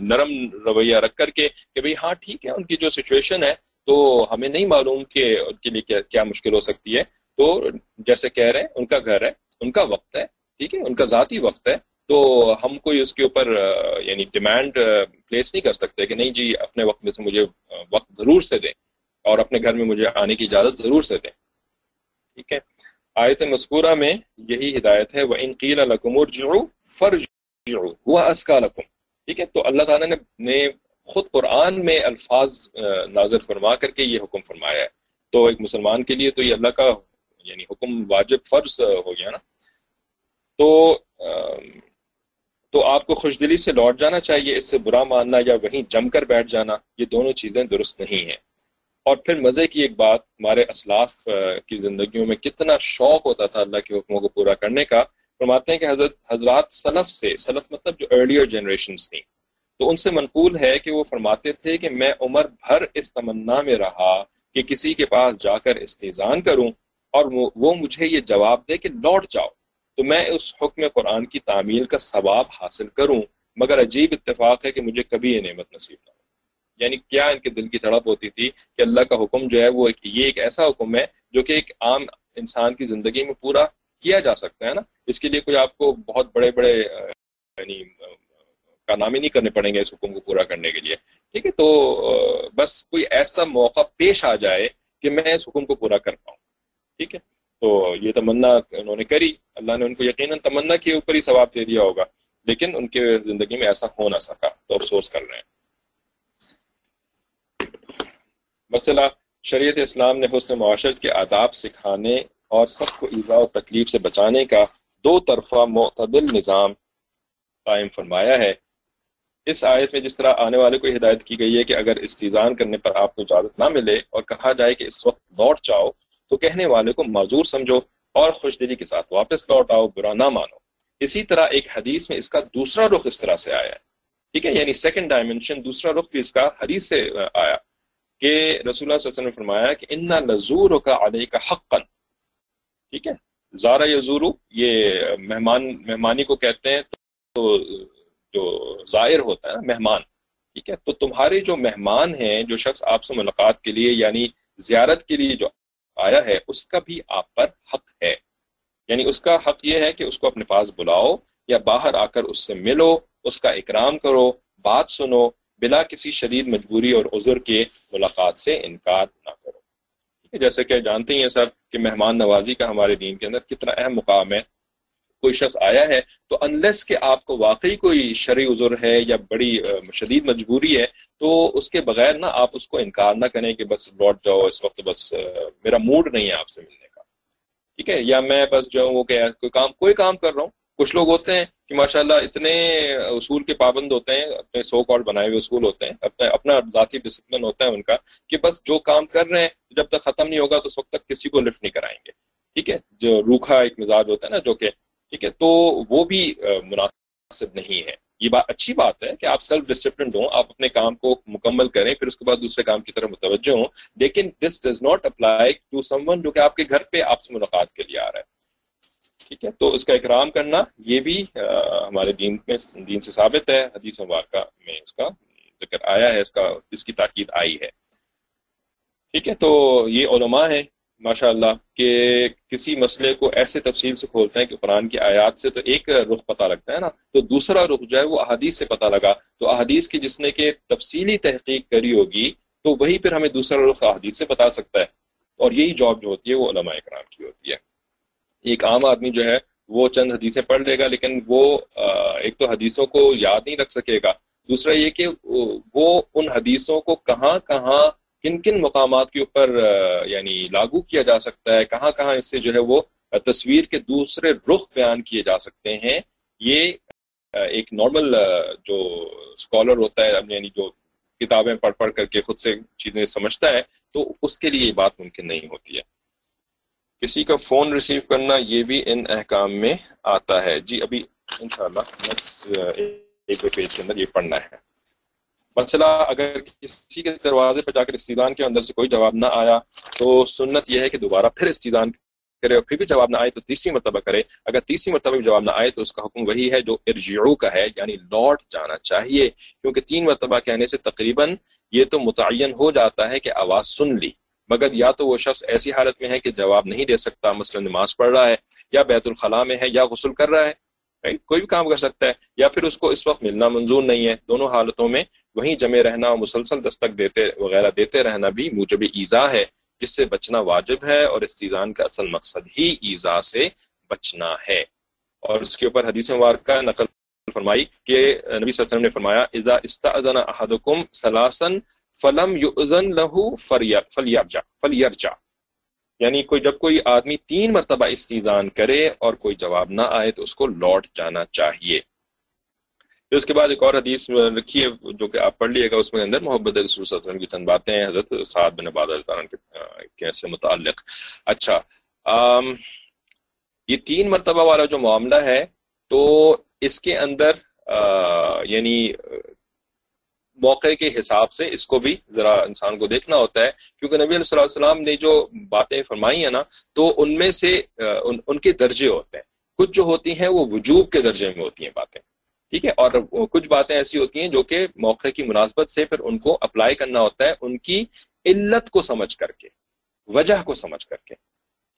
نرم رویہ رکھ کر کے کہ بھئی ہاں ٹھیک ہے، ان کی جو سچویشن ہے تو ہمیں نہیں معلوم کہ ان کے لیے کیا مشکل ہو سکتی ہے۔ تو جیسے کہہ رہے ہیں، ان کا گھر ہے ان کا وقت ہے، ٹھیک ہے؟ ان کا ذاتی وقت ہے۔ تو ہم کوئی اس کے اوپر یعنی ڈیمانڈ پلیس نہیں کر سکتے کہ نہیں جی اپنے وقت میں سے مجھے وقت ضرور سے دیں اور اپنے گھر میں مجھے آنے کی اجازت ضرور سے دیں۔ ٹھیک ہے؟ آیت مذکورہ میں یہی ہدایت ہے وہ انقیل فرج وہ اسکا لکم ٹھیک ہے؟ تو اللہ تعالیٰ نے خود قرآن میں الفاظ نازر فرما کر کے یہ حکم فرمایا ہے۔ تو ایک مسلمان کے لیے تو یہ اللہ کا یعنی حکم واجب فرض ہو گیا نا، تو تو آپ کو خوش دلی سے لوٹ جانا چاہیے، اس سے برا ماننا یا وہیں جم کر بیٹھ جانا، یہ دونوں چیزیں درست نہیں ہیں۔ اور پھر مزے کی ایک بات، ہمارے اسلاف کی زندگیوں میں کتنا شوق ہوتا تھا اللہ کے حکموں کو پورا کرنے کا۔ فرماتے ہیں کہ حضرت، حضرات سلف سے، سلف مطلب جو ارلیئر جنریشنز تھیں۔ تو ان سے منقول ہے کہ وہ فرماتے تھے کہ میں عمر بھر اس تمنا میں رہا کہ کسی کے پاس جا کر استحزان کروں۔ اور وہ مجھے یہ جواب دے کہ لوٹ جاؤ۔ تو میں اس حکم قرآن کی تعمیل کا ثواب حاصل کروں، مگر عجیب اتفاق ہے کہ مجھے کبھی یہ نعمت نصیب نہ ہو۔ یعنی کیا ان کے دل کی تڑپ ہوتی تھی کہ اللہ کا حکم جو ہے وہ ایک یہ ایک ایسا حکم ہے جو کہ ایک عام انسان کی زندگی میں پورا کیا جا سکتا ہے نا؟ اس کے لیے کوئی آپ کو بہت بڑے بڑے یعنی کارنامے نہیں کرنے پڑیں گے اس حکم کو پورا کرنے کے لیے۔ ٹھیک ہے؟ تو بس کوئی ایسا موقع پیش آ جائے کہ میں اس حکم کو پورا کر پاؤں۔ ٹھیک ہے؟ تو یہ تمنا انہوں نے کری۔ اللہ نے ان کو یقیناً تمنا کے اوپر ہی ثواب دے دیا ہوگا۔ لیکن ان کے زندگی میں ایسا ہو نہ سکا۔ تو افسوس کر رہے ہیں۔ مسئلہ، شریعت اسلام نے حسن معاشرت کے آداب سکھانے اور سب کو ایزا و تکلیف سے بچانے کا دو طرفہ معتدل نظام قائم فرمایا ہے۔ اس آیت میں جس طرح آنے والے کو ہدایت کی گئی ہے کہ اگر استیزان کرنے پر آپ کو اجازت نہ ملے اور کہا جائے کہ اس وقت لوٹ جاؤ تو کہنے والے کو معذور سمجھو اور خوش دلی کے ساتھ واپس لوٹ آؤ، برا نہ مانو۔ اسی طرح ایک حدیث میں اس کا دوسرا رخ اس طرح سے آیا ہے۔ ٹھیک ہے؟ یعنی سیکنڈ ڈائمنشن دوسرا رخ بھی اس کا حدیث سے آیا کہ رسول اللہ صلی اللہ علیہ وسلم نے فرمایا کہ ان لزور کا علیہ کا حقن ٹھیک ہے؟ زارا یزور، یہ مہمان، مہمانی کو کہتے ہیں تو جو ظاہر ہوتا ہے نا، مہمان۔ ٹھیک ہے؟ تو تمہارے جو مہمان ہیں، جو شخص آپ سے ملاقات کے لیے یعنی زیارت کے لیے جو آیا ہے، اس کا بھی آپ پر حق ہے۔ یعنی اس کا حق یہ ہے کہ اس کو اپنے پاس بلاؤ یا باہر آ کر اس سے ملو، اس کا اکرام کرو، بات سنو، بلا کسی شدید مجبوری اور عذر کے ملاقات سے انکار نہ کرو۔ جیسے کہ جانتے ہیں سب کہ مہمان نوازی کا ہمارے دین کے اندر کتنا اہم مقام ہے۔ کوئی شخص آیا ہے، تو انلیس کہ آپ کو واقعی کوئی شرعی عذر ہے یا بڑی شدید مجبوری ہے، تو اس کے بغیر نہ آپ اس کو انکار نہ کریں کہ بس لوٹ جاؤ، اس وقت بس میرا موڈ نہیں ہے آپ سے ملنے کا۔ ٹھیک ہے؟ یا میں بس جو ہوں وہ کہ کوئی کام کوئی کام کر رہا ہوں۔ کچھ لوگ ہوتے ہیں کہ ماشاءاللہ اتنے اصول کے پابند ہوتے ہیں، اپنے سو کارڈ بنائے ہوئے اصول ہوتے ہیں، اپنے، اپنا ذاتی ڈسپلن ہوتا ہے ان کا، کہ بس جو کام کر رہے ہیں، جب تک ختم نہیں ہوگا تو اس وقت تک کسی کو لفٹ نہیں کرائیں گے۔ ٹھیک ہے؟ جو روکھا ایک مزاج ہوتا ہے نا، جو کہ ٹھیک ہے، تو وہ بھی مناسب نہیں ہے۔ یہ بات، اچھی بات ہے کہ آپ سیلف ڈسپلنڈ ہوں، آپ اپنے کام کو مکمل کریں، پھر اس کے بعد دوسرے کام کی طرف متوجہ ہوں۔ لیکن this does not apply to someone جو کہ آپ کے گھر پہ آپ سے ملاقات کے لیے آ رہا ہے۔ ٹھیک ہے، تو اس کا اکرام کرنا، یہ بھی ہمارے دین میں، دین سے ثابت ہے۔ حدیث واقعہ میں اس کا ذکر آیا ہے، اس کا، اس کی تاکید آئی ہے۔ ٹھیک ہے، تو یہ علماء ہیں۔ ماشاء اللہ کہ کسی مسئلے کو ایسے تفصیل سے کھولتے ہیں کہ قرآن کی آیات سے تو ایک رخ پتہ لگتا ہے نا، تو دوسرا رخ جو ہے وہ احادیث سے پتہ لگا۔ تو احادیث کی جس نے کہ تفصیلی تحقیق کری ہوگی، تو وہی پھر ہمیں دوسرا رخ احادیث سے بتا سکتا ہے۔ اور یہی جاب جو ہوتی ہے وہ علماء اکرام کی ہوتی ہے۔ ایک عام آدمی جو ہے، وہ چند حدیثیں پڑھ لے گا، لیکن وہ ایک تو حدیثوں کو یاد نہیں رکھ سکے گا۔ دوسرا یہ کہ وہ ان حدیثوں کو کہاں کہاں کن کن مقامات کے اوپر یعنی لاگو کیا جا سکتا ہے؟ کہاں کہاں اس سے جو ہے وہ تصویر کے دوسرے رخ بیان کیے جا سکتے ہیں؟ یہ ایک نارمل جو اسکالر ہوتا ہے یعنی جو کتابیں پڑھ پڑھ کر کے خود سے چیزیں سمجھتا ہے، تو اس کے لیے یہ بات ممکن نہیں ہوتی ہے۔ کسی کا فون ریسیو کرنا یہ بھی ان احکام میں آتا ہے۔ جی ابھی انشاءاللہ ایک پیج کے اندر یہ پڑھنا ہے۔ مسئلہ اگر کسی کے دروازے پر جا کر استیزان کے اندر سے کوئی جواب نہ آیا تو سنت یہ ہے کہ دوبارہ پھر استیزان کرے اور پھر بھی جواب نہ آئے تو تیسری مرتبہ کرے۔ اگر تیسری مرتبہ بھی جواب نہ آئے تو اس کا حکم وہی ہے جو ارجعو کا ہے یعنی لوٹ جانا چاہیے۔ کیونکہ تین مرتبہ کہنے سے تقریباً یہ تو متعین ہو جاتا ہے کہ آواز سن لی۔ مگر یا تو وہ شخص ایسی حالت میں ہے کہ جواب نہیں دے سکتا، مثلا نماز پڑھ رہا ہے یا بیت الخلاء میں ہے یا غسل کر رہا ہے۔ کوئی بھی کام کر سکتا ہے یا پھر اس کو اس وقت ملنا منظور نہیں ہے۔ دونوں حالتوں میں وہیں جمے رہنا اور مسلسل دستک دیتے وغیرہ دیتے رہنا بھی موجب ایزا ہے، جس سے بچنا واجب ہے اور استیزان کا اصل مقصد ہی ایزا سے بچنا ہے۔ اور اس کے اوپر حدیث مبارکہ نقل فرمائی کہ نبی صلی اللہ علیہ وسلم نے فرمایا، اذا استاذن احدکم ثلاثا فلم یؤذن له فلیرجع فلیرجع. یعنی کوئی جب کوئی آدمی تین مرتبہ استیزان کرے اور کوئی جواب نہ آئے تو اس کو لوٹ جانا چاہیے۔ پھر اس کے بعد ایک اور حدیث رکھی ہے، جو کہ آپ پڑھ لیے گا، اس میں اندر محبت رسول صلی اللہ علیہ وسلم کی چند باتیں ہیں، حضرت سعد بن عباد کے سے متعلق۔ اچھا آم، یہ تین مرتبہ والا جو معاملہ ہے تو اس کے اندر یعنی موقع کے حساب سے اس کو بھی ذرا انسان کو دیکھنا ہوتا ہے کیونکہ نبی علیہ السلام نے جو باتیں فرمائی ہیں نا تو ان میں سے ان, ان کے درجے ہوتے ہیں۔ کچھ جو ہوتی ہیں وہ وجوب کے درجے میں ہوتی ہیں باتیں۔ ٹھیک ہے؟ اور کچھ باتیں ایسی ہوتی ہیں جو کہ موقع کی مناسبت سے پھر ان کو اپلائی کرنا ہوتا ہے ان کی علت کو سمجھ کر کے وجہ کو سمجھ کر کے۔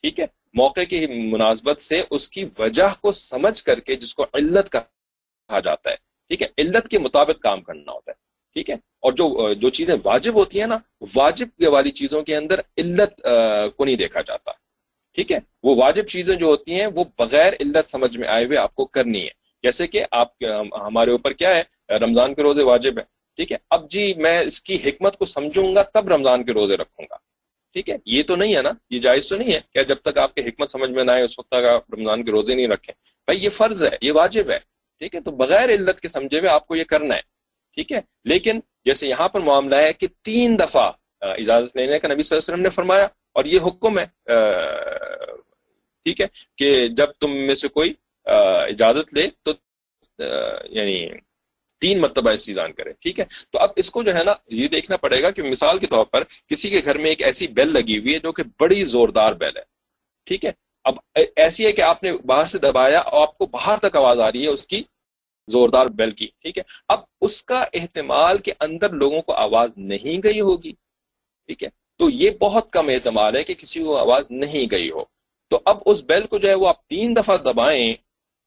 ٹھیک ہے؟ موقع کی مناسبت سے اس کی وجہ کو سمجھ کر کے جس کو علت کہا جاتا ہے۔ ٹھیک ہے؟ علت کے مطابق کام کرنا ہوتا ہے۔ ٹھیک ہے؟ اور جو جو چیزیں واجب ہوتی ہیں نا، واجب والی چیزوں کے اندر علت کو نہیں دیکھا جاتا۔ ٹھیک ہے؟ وہ واجب چیزیں جو ہوتی ہیں، وہ بغیر علت سمجھ میں آئے ہوئے آپ کو کرنی ہے۔ جیسے کہ آپ ہمارے اوپر کیا ہے، رمضان کے روزے واجب ہے ٹھیک ہے؟ اب جی میں اس کی حکمت کو سمجھوں گا، تب رمضان کے روزے رکھوں گا۔ ٹھیک ہے؟ یہ تو نہیں ہے نا، یہ جائز تو نہیں ہے کہ جب تک آپ کی حکمت سمجھ میں نہ آئے، اس وقت تک آپ رمضان کے روزے نہیں رکھیں۔ بھائی، یہ فرض ہے، یہ واجب ہے۔ ٹھیک ہے؟ تو بغیر علت کے سمجھے ہوئے آپ کو یہ کرنا ہے۔ ٹھیک ہے؟ لیکن جیسے یہاں پر معاملہ ہے کہ تین دفعہ اجازت لینے کا نبی صلی اللہ علیہ وسلم نے فرمایا اور یہ حکم ہے ٹھیک ہے؟ کہ جب تم میں سے کوئی اجازت لے تو یعنی تین مرتبہ استیزان کرے، ٹھیک ہے؟ تو اب اس کو جو ہے نا، یہ دیکھنا پڑے گا کہ مثال کے طور پر کسی کے گھر میں ایک ایسی بیل لگی ہوئی ہے جو کہ بڑی زوردار بیل ہے، ٹھیک ہے؟ اب ایسی ہے کہ آپ نے باہر سے دبایا اور آپ کو باہر تک آواز آ رہی ہے اس کی زوردار بیل کی، ٹھیک ہے؟ اب اس کا احتمال کے اندر لوگوں کو آواز نہیں گئی ہوگی، ٹھیک ہے؟ تو یہ بہت کم احتمال ہے کہ کسی کو آواز نہیں گئی ہو۔ تو اب اس بیل کو جو ہے وہ آپ تین دفعہ دبائیں،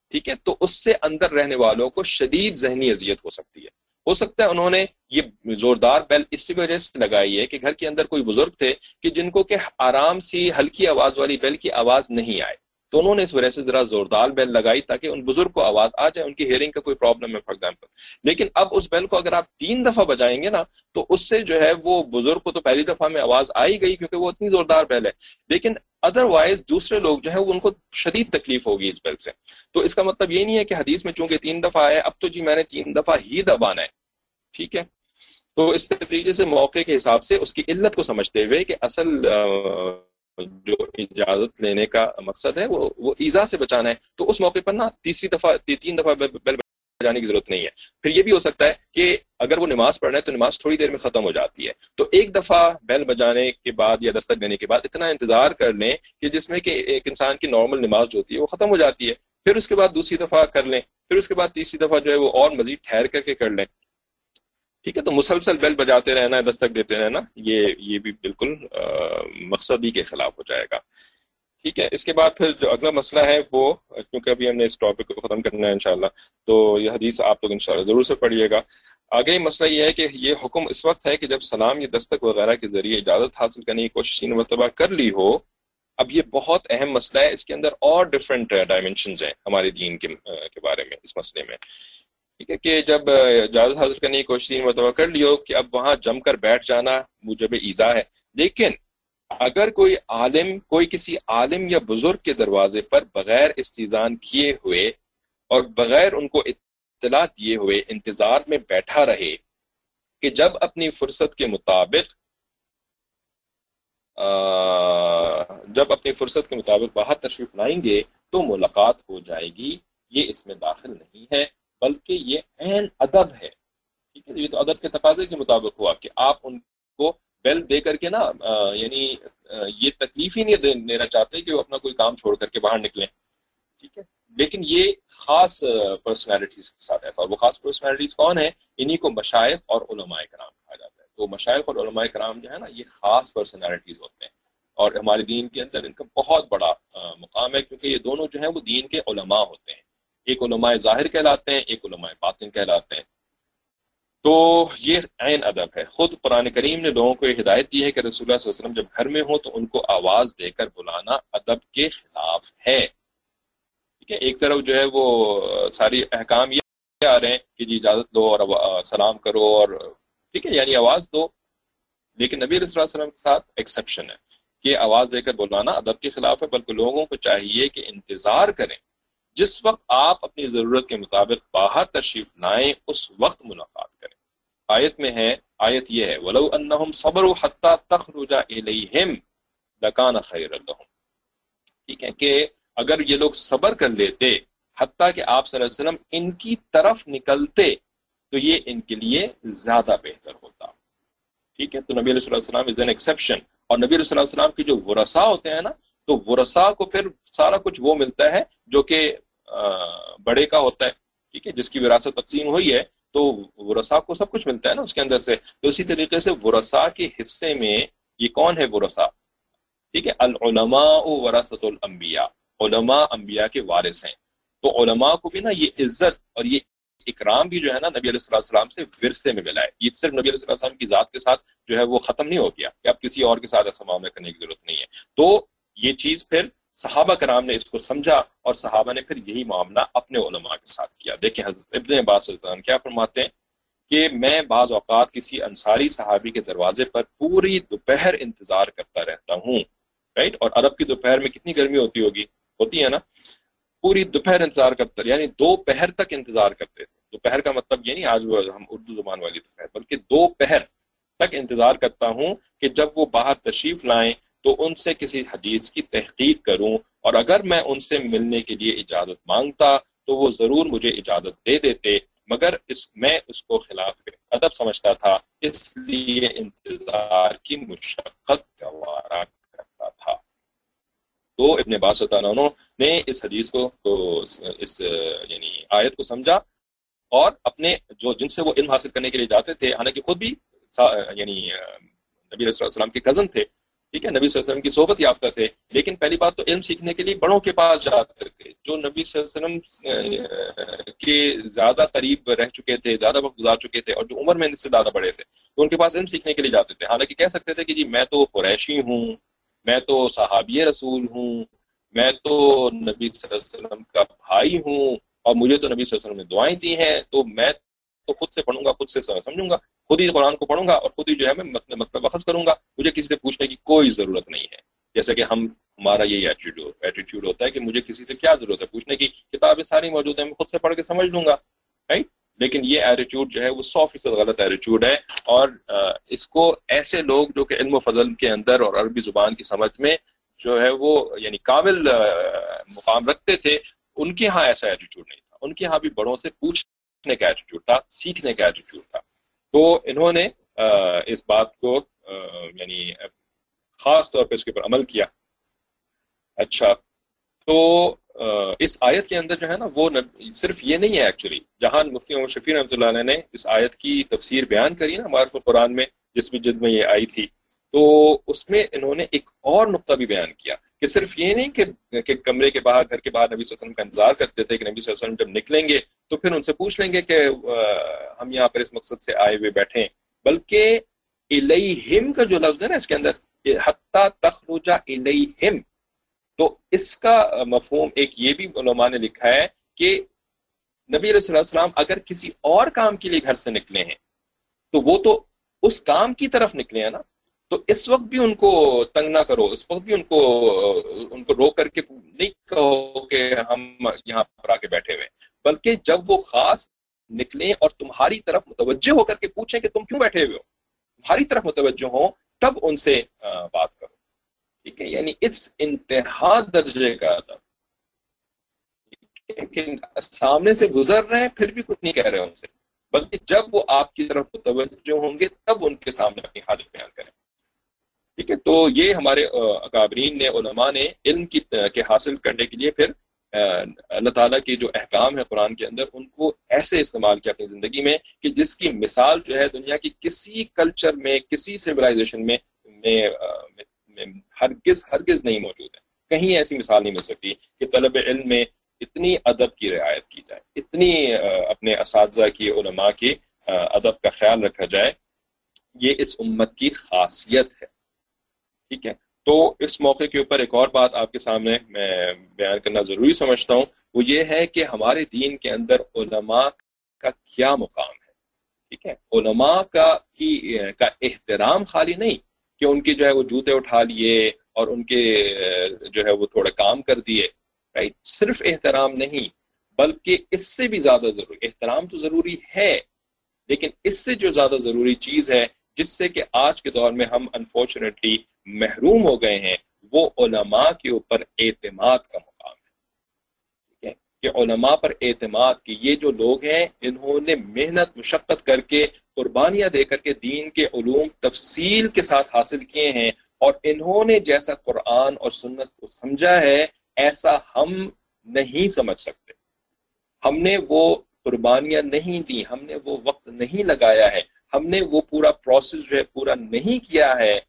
ٹھیک ہے؟ تو اس سے اندر رہنے والوں کو شدید ذہنی اذیت ہو سکتی ہے۔ ہو سکتا ہے انہوں نے یہ زوردار بیل اس وجہ سے لگائی ہے کہ گھر کے اندر کوئی بزرگ تھے کہ جن کو کہ آرام سی ہلکی آواز والی بیل کی آواز نہیں آئے۔ تو انہوں نے اس وجہ سے ذرا زوردار بیل لگائی تاکہ ان بزرگ کو آواز آ جائے، ان کی ہیئرنگ کا کوئی پرابلم ہے فار ایگزامپل لیکن اب اس بیل کو اگر آپ تین دفعہ بجائیں گے نا، تو اس سے جو ہے وہ بزرگ کو تو پہلی دفعہ میں آواز آئی گئی کیونکہ وہ اتنی زوردار بیل ہے۔ لیکن ادر وائز دوسرے لوگ جو ہے وہ ان کو شدید تکلیف ہوگی اس بیل سے۔ تو اس کا مطلب یہ نہیں ہے کہ حدیث میں چونکہ تین دفعہ آئے اب تو جی میں نے تین دفعہ ہی دبانا ہے۔ ٹھیک ہے؟ تو اس طریقے سے موقع کے حساب سے اس کی علت کو سمجھتے ہوئے کہ اصل جو اجازت لینے کا مقصد ہے، وہ وہ ایزا سے بچانا ہے۔ تو اس موقع پر نا تیسری دفعہ تین دفعہ بیل بجانے کی ضرورت نہیں ہے۔ پھر یہ بھی ہو سکتا ہے کہ اگر وہ نماز پڑھ رہے ہیں تو نماز تھوڑی دیر میں ختم ہو جاتی ہے۔ تو ایک دفعہ بیل بجانے کے بعد یا دستک دینے کے بعد اتنا انتظار کر لیں کہ جس میں کہ ایک انسان کی نارمل نماز جو ہوتی ہے وہ ختم ہو جاتی ہے۔ پھر اس کے بعد دوسری دفعہ کر لیں۔ پھر اس کے بعد تیسری دفعہ جو ہے وہ اور مزید ٹھہر کر کے کر لیں۔ ٹھیک ہے، تو مسلسل بیل بجاتے رہنا دستک دیتے رہنا، یہ یہ بھی بالکل مقصد ہی کے خلاف ہو جائے گا۔ ٹھیک ہے، اس کے بعد پھر جو اگلا مسئلہ ہے وہ، کیونکہ ابھی ہم نے اس ٹاپک کو ختم کرنا ہے انشاءاللہ، تو یہ حدیث آپ لوگ انشاءاللہ ضرور سے پڑھیے گا۔ آگے مسئلہ یہ ہے کہ یہ حکم اس وقت ہے کہ جب سلام یا دستک وغیرہ کے ذریعے اجازت حاصل کرنے کی کوشش مرتبہ کر لی ہو، اب یہ بہت اہم مسئلہ ہے۔ اس کے اندر اور ڈفرینٹ ڈائمینشنز ہیں ہمارے دین کے بارے میں، اس مسئلے میں۔ ٹھیک ہے کہ جب اجازت حاصل کرنے کی کوشش مرتبہ کر لیو کہ اب وہاں جم کر بیٹھ جانا مجھے ایزا ہے۔ لیکن اگر کوئی عالم، کوئی کسی عالم یا بزرگ کے دروازے پر بغیر استیزان کیے ہوئے اور بغیر ان کو اطلاع دیے ہوئے انتظار میں بیٹھا رہے کہ جب اپنی فرصت کے مطابق جب اپنی فرصت کے مطابق باہر تشریف لائیں گے تو ملاقات ہو جائے گی، یہ اس میں داخل نہیں ہے۔ بلکہ یہ عین ادب ہے۔ ٹھیک ہے، یہ تو ادب کے تقاضے کے مطابق ہوا کہ آپ ان کو بیل دے کر کے نا یعنی یہ تکلیف ہی نہیں دینا چاہتے کہ وہ اپنا کوئی کام چھوڑ کر کے باہر نکلیں۔ ٹھیک ہے، لیکن یہ خاص پرسنالٹیز کے ساتھ ایسا، اور وہ خاص پرسنالٹیز کون ہیں؟ انہی کو مشائق اور علماء کرام کہا جاتا ہے۔ تو مشائق اور علماء کرام جو ہے نا، یہ خاص پرسنالٹیز ہوتے ہیں۔ اور ہمارے دین کے اندر ان کا بہت بڑا مقام ہے، کیونکہ یہ دونوں جو ہیں وہ دین کے علماء ہوتے ہیں۔ ایک علماء ظاہر کہلاتے ہیں، ایک علماء باطن کہلاتے ہیں۔ تو یہ عین ادب ہے۔ خود قرآن کریم نے لوگوں کو یہ ہدایت دی ہے کہ رسول اللہ صلی اللہ علیہ وسلم جب گھر میں ہو تو ان کو آواز دے کر بلانا ادب کے خلاف ہے۔ ٹھیک ہے؟ ایک طرف جو ہے وہ ساری احکام یہ آ رہے ہیں کہ جی اجازت دو اور سلام کرو اور ٹھیک ہے یعنی آواز دو۔ لیکن نبی علیہ وسلم کے ساتھ ایکسیپشن ہے کہ آواز دے کر بلانا ادب کے خلاف ہے، بلکہ لوگوں کو چاہیے کہ انتظار کریں۔ جس وقت آپ اپنی ضرورت کے مطابق باہر تشریف لائیں، اس وقت ملاقات کریں۔ آیت میں ہے، آیت یہ ہے، ولو انہم صبروا حتی تخرج الیہم لکان خیر لهم۔ ٹھیک ہے کہ اگر یہ لوگ صبر کر لیتے، حتیٰ کہ آپ صلی اللہ علیہ وسلم ان کی طرف نکلتے، تو یہ ان کے لیے زیادہ بہتر ہوتا۔ ٹھیک ہے، تو نبی علیہ السلام از این ایکسیپشن اور نبی علیہ السلام کی جو ورسا ہوتے ہیں نا، تو ورسا کو پھر سارا کچھ وہ ملتا ہے جو کہ بڑے کا ہوتا ہے، ٹھیک ہے، جس کی وراثت تقسیم ہوئی ہے، تو ورسا کو سب کچھ ملتا ہے نا اس کے اندر سے۔ تو اسی طریقے سے ورسا کے حصے میں یہ کون ہے ورسا ٹھیک ہے، العلماء وراثت الانبیاء۔ علماء انبیاء کے وارث ہیں۔ تو علماء کو بھی نا یہ عزت اور یہ اکرام بھی جو ہے نا نبی علیہ السلام سے ورثے میں ملا ہے۔ یہ صرف نبی علیہ السلام کی ذات کے ساتھ جو ہے وہ ختم نہیں ہو گیا کہ اب کسی اور کے ساتھ ایسا معاملہ کرنے کی ضرورت نہیں ہے۔ تو یہ چیز پھر صحابہ کرام نے اس کو سمجھا اور صحابہ نے پھر یہی معاملہ اپنے علماء کے ساتھ کیا۔ دیکھیں حضرت ابن عباس کیا فرماتے ہیں کہ میں بعض اوقات کسی انصاری صحابی کے دروازے پر پوری دوپہر انتظار کرتا رہتا ہوں رائٹ اور عرب کی دوپہر میں کتنی گرمی ہوتی ہوگی؟ ہوتی ہے نا؟ پوری دوپہر انتظار کرتا یعنی دو پہر تک انتظار کرتے تھے۔ دوپہر کا مطلب یہ نہیں آج وہ ہم اردو زبان والی دوپہر، بلکہ دو پہر تک انتظار کرتا ہوں کہ جب وہ باہر تشریف لائیں تو ان سے کسی حدیث کی تحقیق کروں اور اگر میں ان سے ملنے کے لیے اجازت مانگتا تو وہ ضرور مجھے اجازت دے دیتے، مگر اس، میں اس کو خلاف ادب سمجھتا تھا، اس لیے انتظار کی مشقت گوارا کرتا تھا۔ تو ابن باس نے اس حدیث کو تو اس یعنی آیت کو سمجھا اور اپنے جو جن سے وہ علم حاصل کرنے کے لیے جاتے تھے، حالانکہ خود بھی یعنی نبی علیہ السلام کے کزن تھے ٹھیک ہے، نبی صلی اللہ علیہ وسلم کی صحبت یافتہ تھے۔ لیکن پہلی بات تو علم سیکھنے کے لیے بڑوں کے پاس جاتے تھے۔ جو نبی صلی اللہ علیہ وسلم کے زیادہ قریب رہ چکے تھے، زیادہ وقت گزار چکے تھے اور جو عمر میں ان سے زیادہ بڑے تھے، تو ان کے پاس علم سیکھنے کے لیے جاتے تھے۔ حالانکہ کہہ سکتے تھے کہ جی میں تو قریشی ہوں، میں تو صحابی رسول ہوں، میں تو نبی صلی اللہ علیہ وسلم کا بھائی ہوں اور مجھے تو نبی صلی اللہ علیہ وسلم نے دعائیں دی ہیں، تو میں تو خود سے پڑھوں گا، خود سے سمجھوں گا۔ خود ہی قرآن کو پڑھوں گا اور خود ہی جو ہے میں مطلب وقت کروں گا۔ مجھے کسی سے پوچھنے کی کوئی ضرورت نہیں ہے۔ جیسے کہ ہم ہمارا یہی ایٹیٹیوڈ ہوتا ہے کہ مجھے کسی سے کیا ضرورت ہے؟ پوچھنے کی کتابیں ساری موجود ہیں، میں خود سے پڑھ کے سمجھ لوں گا رائٹ لیکن یہ ایٹیٹیوڈ جو ہے وہ سو فیصد غلط ایٹیٹیوڈ ہے۔ اور اس کو ایسے لوگ جو کہ علم و فضل کے اندر اور عربی زبان کی سمجھ میں جو ہے وہ یعنی قابل مقام رکھتے تھے، ان کے ہاں ایسا ایٹیٹیوڈ نہیں تھا۔ ان کے ہاں بھی بڑوں سے پوچھنے کا ایٹیٹیوڈ تھا، سیکھنے کا ایٹیٹیوڈ تھا۔ تو انہوں نے اس بات کو یعنی خاص طور پہ اس کے اوپر عمل کیا۔ اچھا تو اس آیت کے اندر جو ہے نا، وہ صرف یہ نہیں ہے ایکچولی جہاں مفتی محمد شفیع رحمۃ اللہ علیہ نے اس آیت کی تفسیر بیان کری نا، معرف قرآن میں، جس میں جد میں یہ آئی تھی، تو اس میں انہوں نے ایک اور نقطہ بھی بیان کیا کہ صرف یہ نہیں کہ کہ کمرے کے باہر، گھر کے باہر نبی صلی اللہ علیہ وسلم کا انتظار کرتے تھے کہ نبی صلی اللہ علیہ وسلم جب نکلیں گے تو پھر ان سے پوچھ لیں گے کہ ہم یہاں پر اس مقصد سے آئے ہوئے بیٹھے بلکہ الیہم کا جو لفظ ہے نا اس کے اندر حتیٰ تخرجا الیہم، تو اس کا مفہوم ایک یہ بھی علماء نے لکھا ہے کہ نبی علیہ السلام اگر کسی اور کام کے لیے گھر سے نکلے ہیں، تو وہ تو اس کام کی طرف نکلے ہیں نا۔ تو اس وقت بھی ان کو تنگ نہ کرو، اس وقت بھی ان کو ان کو روک کر کے نہیں کہو کہ ہم یہاں پر آ کے بیٹھے ہوئے بلکہ جب وہ خاص نکلیں اور تمہاری طرف متوجہ ہو کر کے پوچھیں کہ تم کیوں بیٹھے ہوئے ہو، تمہاری طرف متوجہ ہو تب ان سے بات کرو۔ ٹھیک ہے؟ یعنی اس انتہا درجے کا ادب۔ سامنے سے گزر رہے ہیں، پھر بھی کچھ نہیں کہہ رہے ان سے۔ بلکہ جب وہ آپ کی طرف متوجہ ہوں گے، تب ان کے سامنے اپنی حالت بیان کریں۔ ٹھیک ہے؟ تو یہ ہمارے اکابرین نے، علماء نے علم کی کے حاصل کرنے کے لیے پھر اللہ تعالیٰ کے جو احکام ہے قرآن کے اندر، ان کو ایسے استعمال کیا اپنی زندگی میں کہ جس کی مثال جو ہے دنیا کی کسی کلچر میں، کسی سویلائزیشن میں ہرگز ہرگز نہیں موجود ہے۔ کہیں ایسی مثال نہیں مل سکتی کہ طلب علم میں اتنی ادب کی رعایت کی جائے، اتنی اپنے اساتذہ کی، علماء کی ادب کا خیال رکھا جائے۔ یہ اس امت کی خاصیت ہے۔ ٹھیک ہے؟ تو اس موقع کے اوپر ایک اور بات آپ کے سامنے میں بیان کرنا ضروری سمجھتا ہوں، وہ یہ ہے کہ ہمارے دین کے اندر علماء کا کیا مقام ہے؟ ٹھیک ہے؟ علماء کا کی، کا احترام خالی نہیں کہ ان کے جو ہے وہ جوتے اٹھا لیے اور ان کے، جو ہے وہ تھوڑا کام کر دیے رائٹ صرف احترام نہیں، بلکہ اس سے بھی زیادہ ضروری، احترام تو ضروری ہے، لیکن اس سے جو زیادہ ضروری چیز ہے، جس سے کہ آج کے دور میں ہم انفارچونیٹلی محروم ہو گئے ہیں، وہ علماء کے اوپر اعتماد کا مقام ہے۔ کہ علماء پر اعتماد کہ یہ جو لوگ ہیں، انہوں نے محنت، مشقت کر کے، قربانیاں دے کر کے دین کے علوم تفصیل کے ساتھ حاصل کیے ہیں اور انہوں نے جیسا قرآن اور سنت کو سمجھا ہے، ایسا ہم نہیں سمجھ سکتے۔ ہم نے وہ قربانیاں نہیں دی ہم نے وہ وقت نہیں لگایا ہے، ہم نے وہ پورا پروسیس جو ہے، پورا نہیں کیا ہے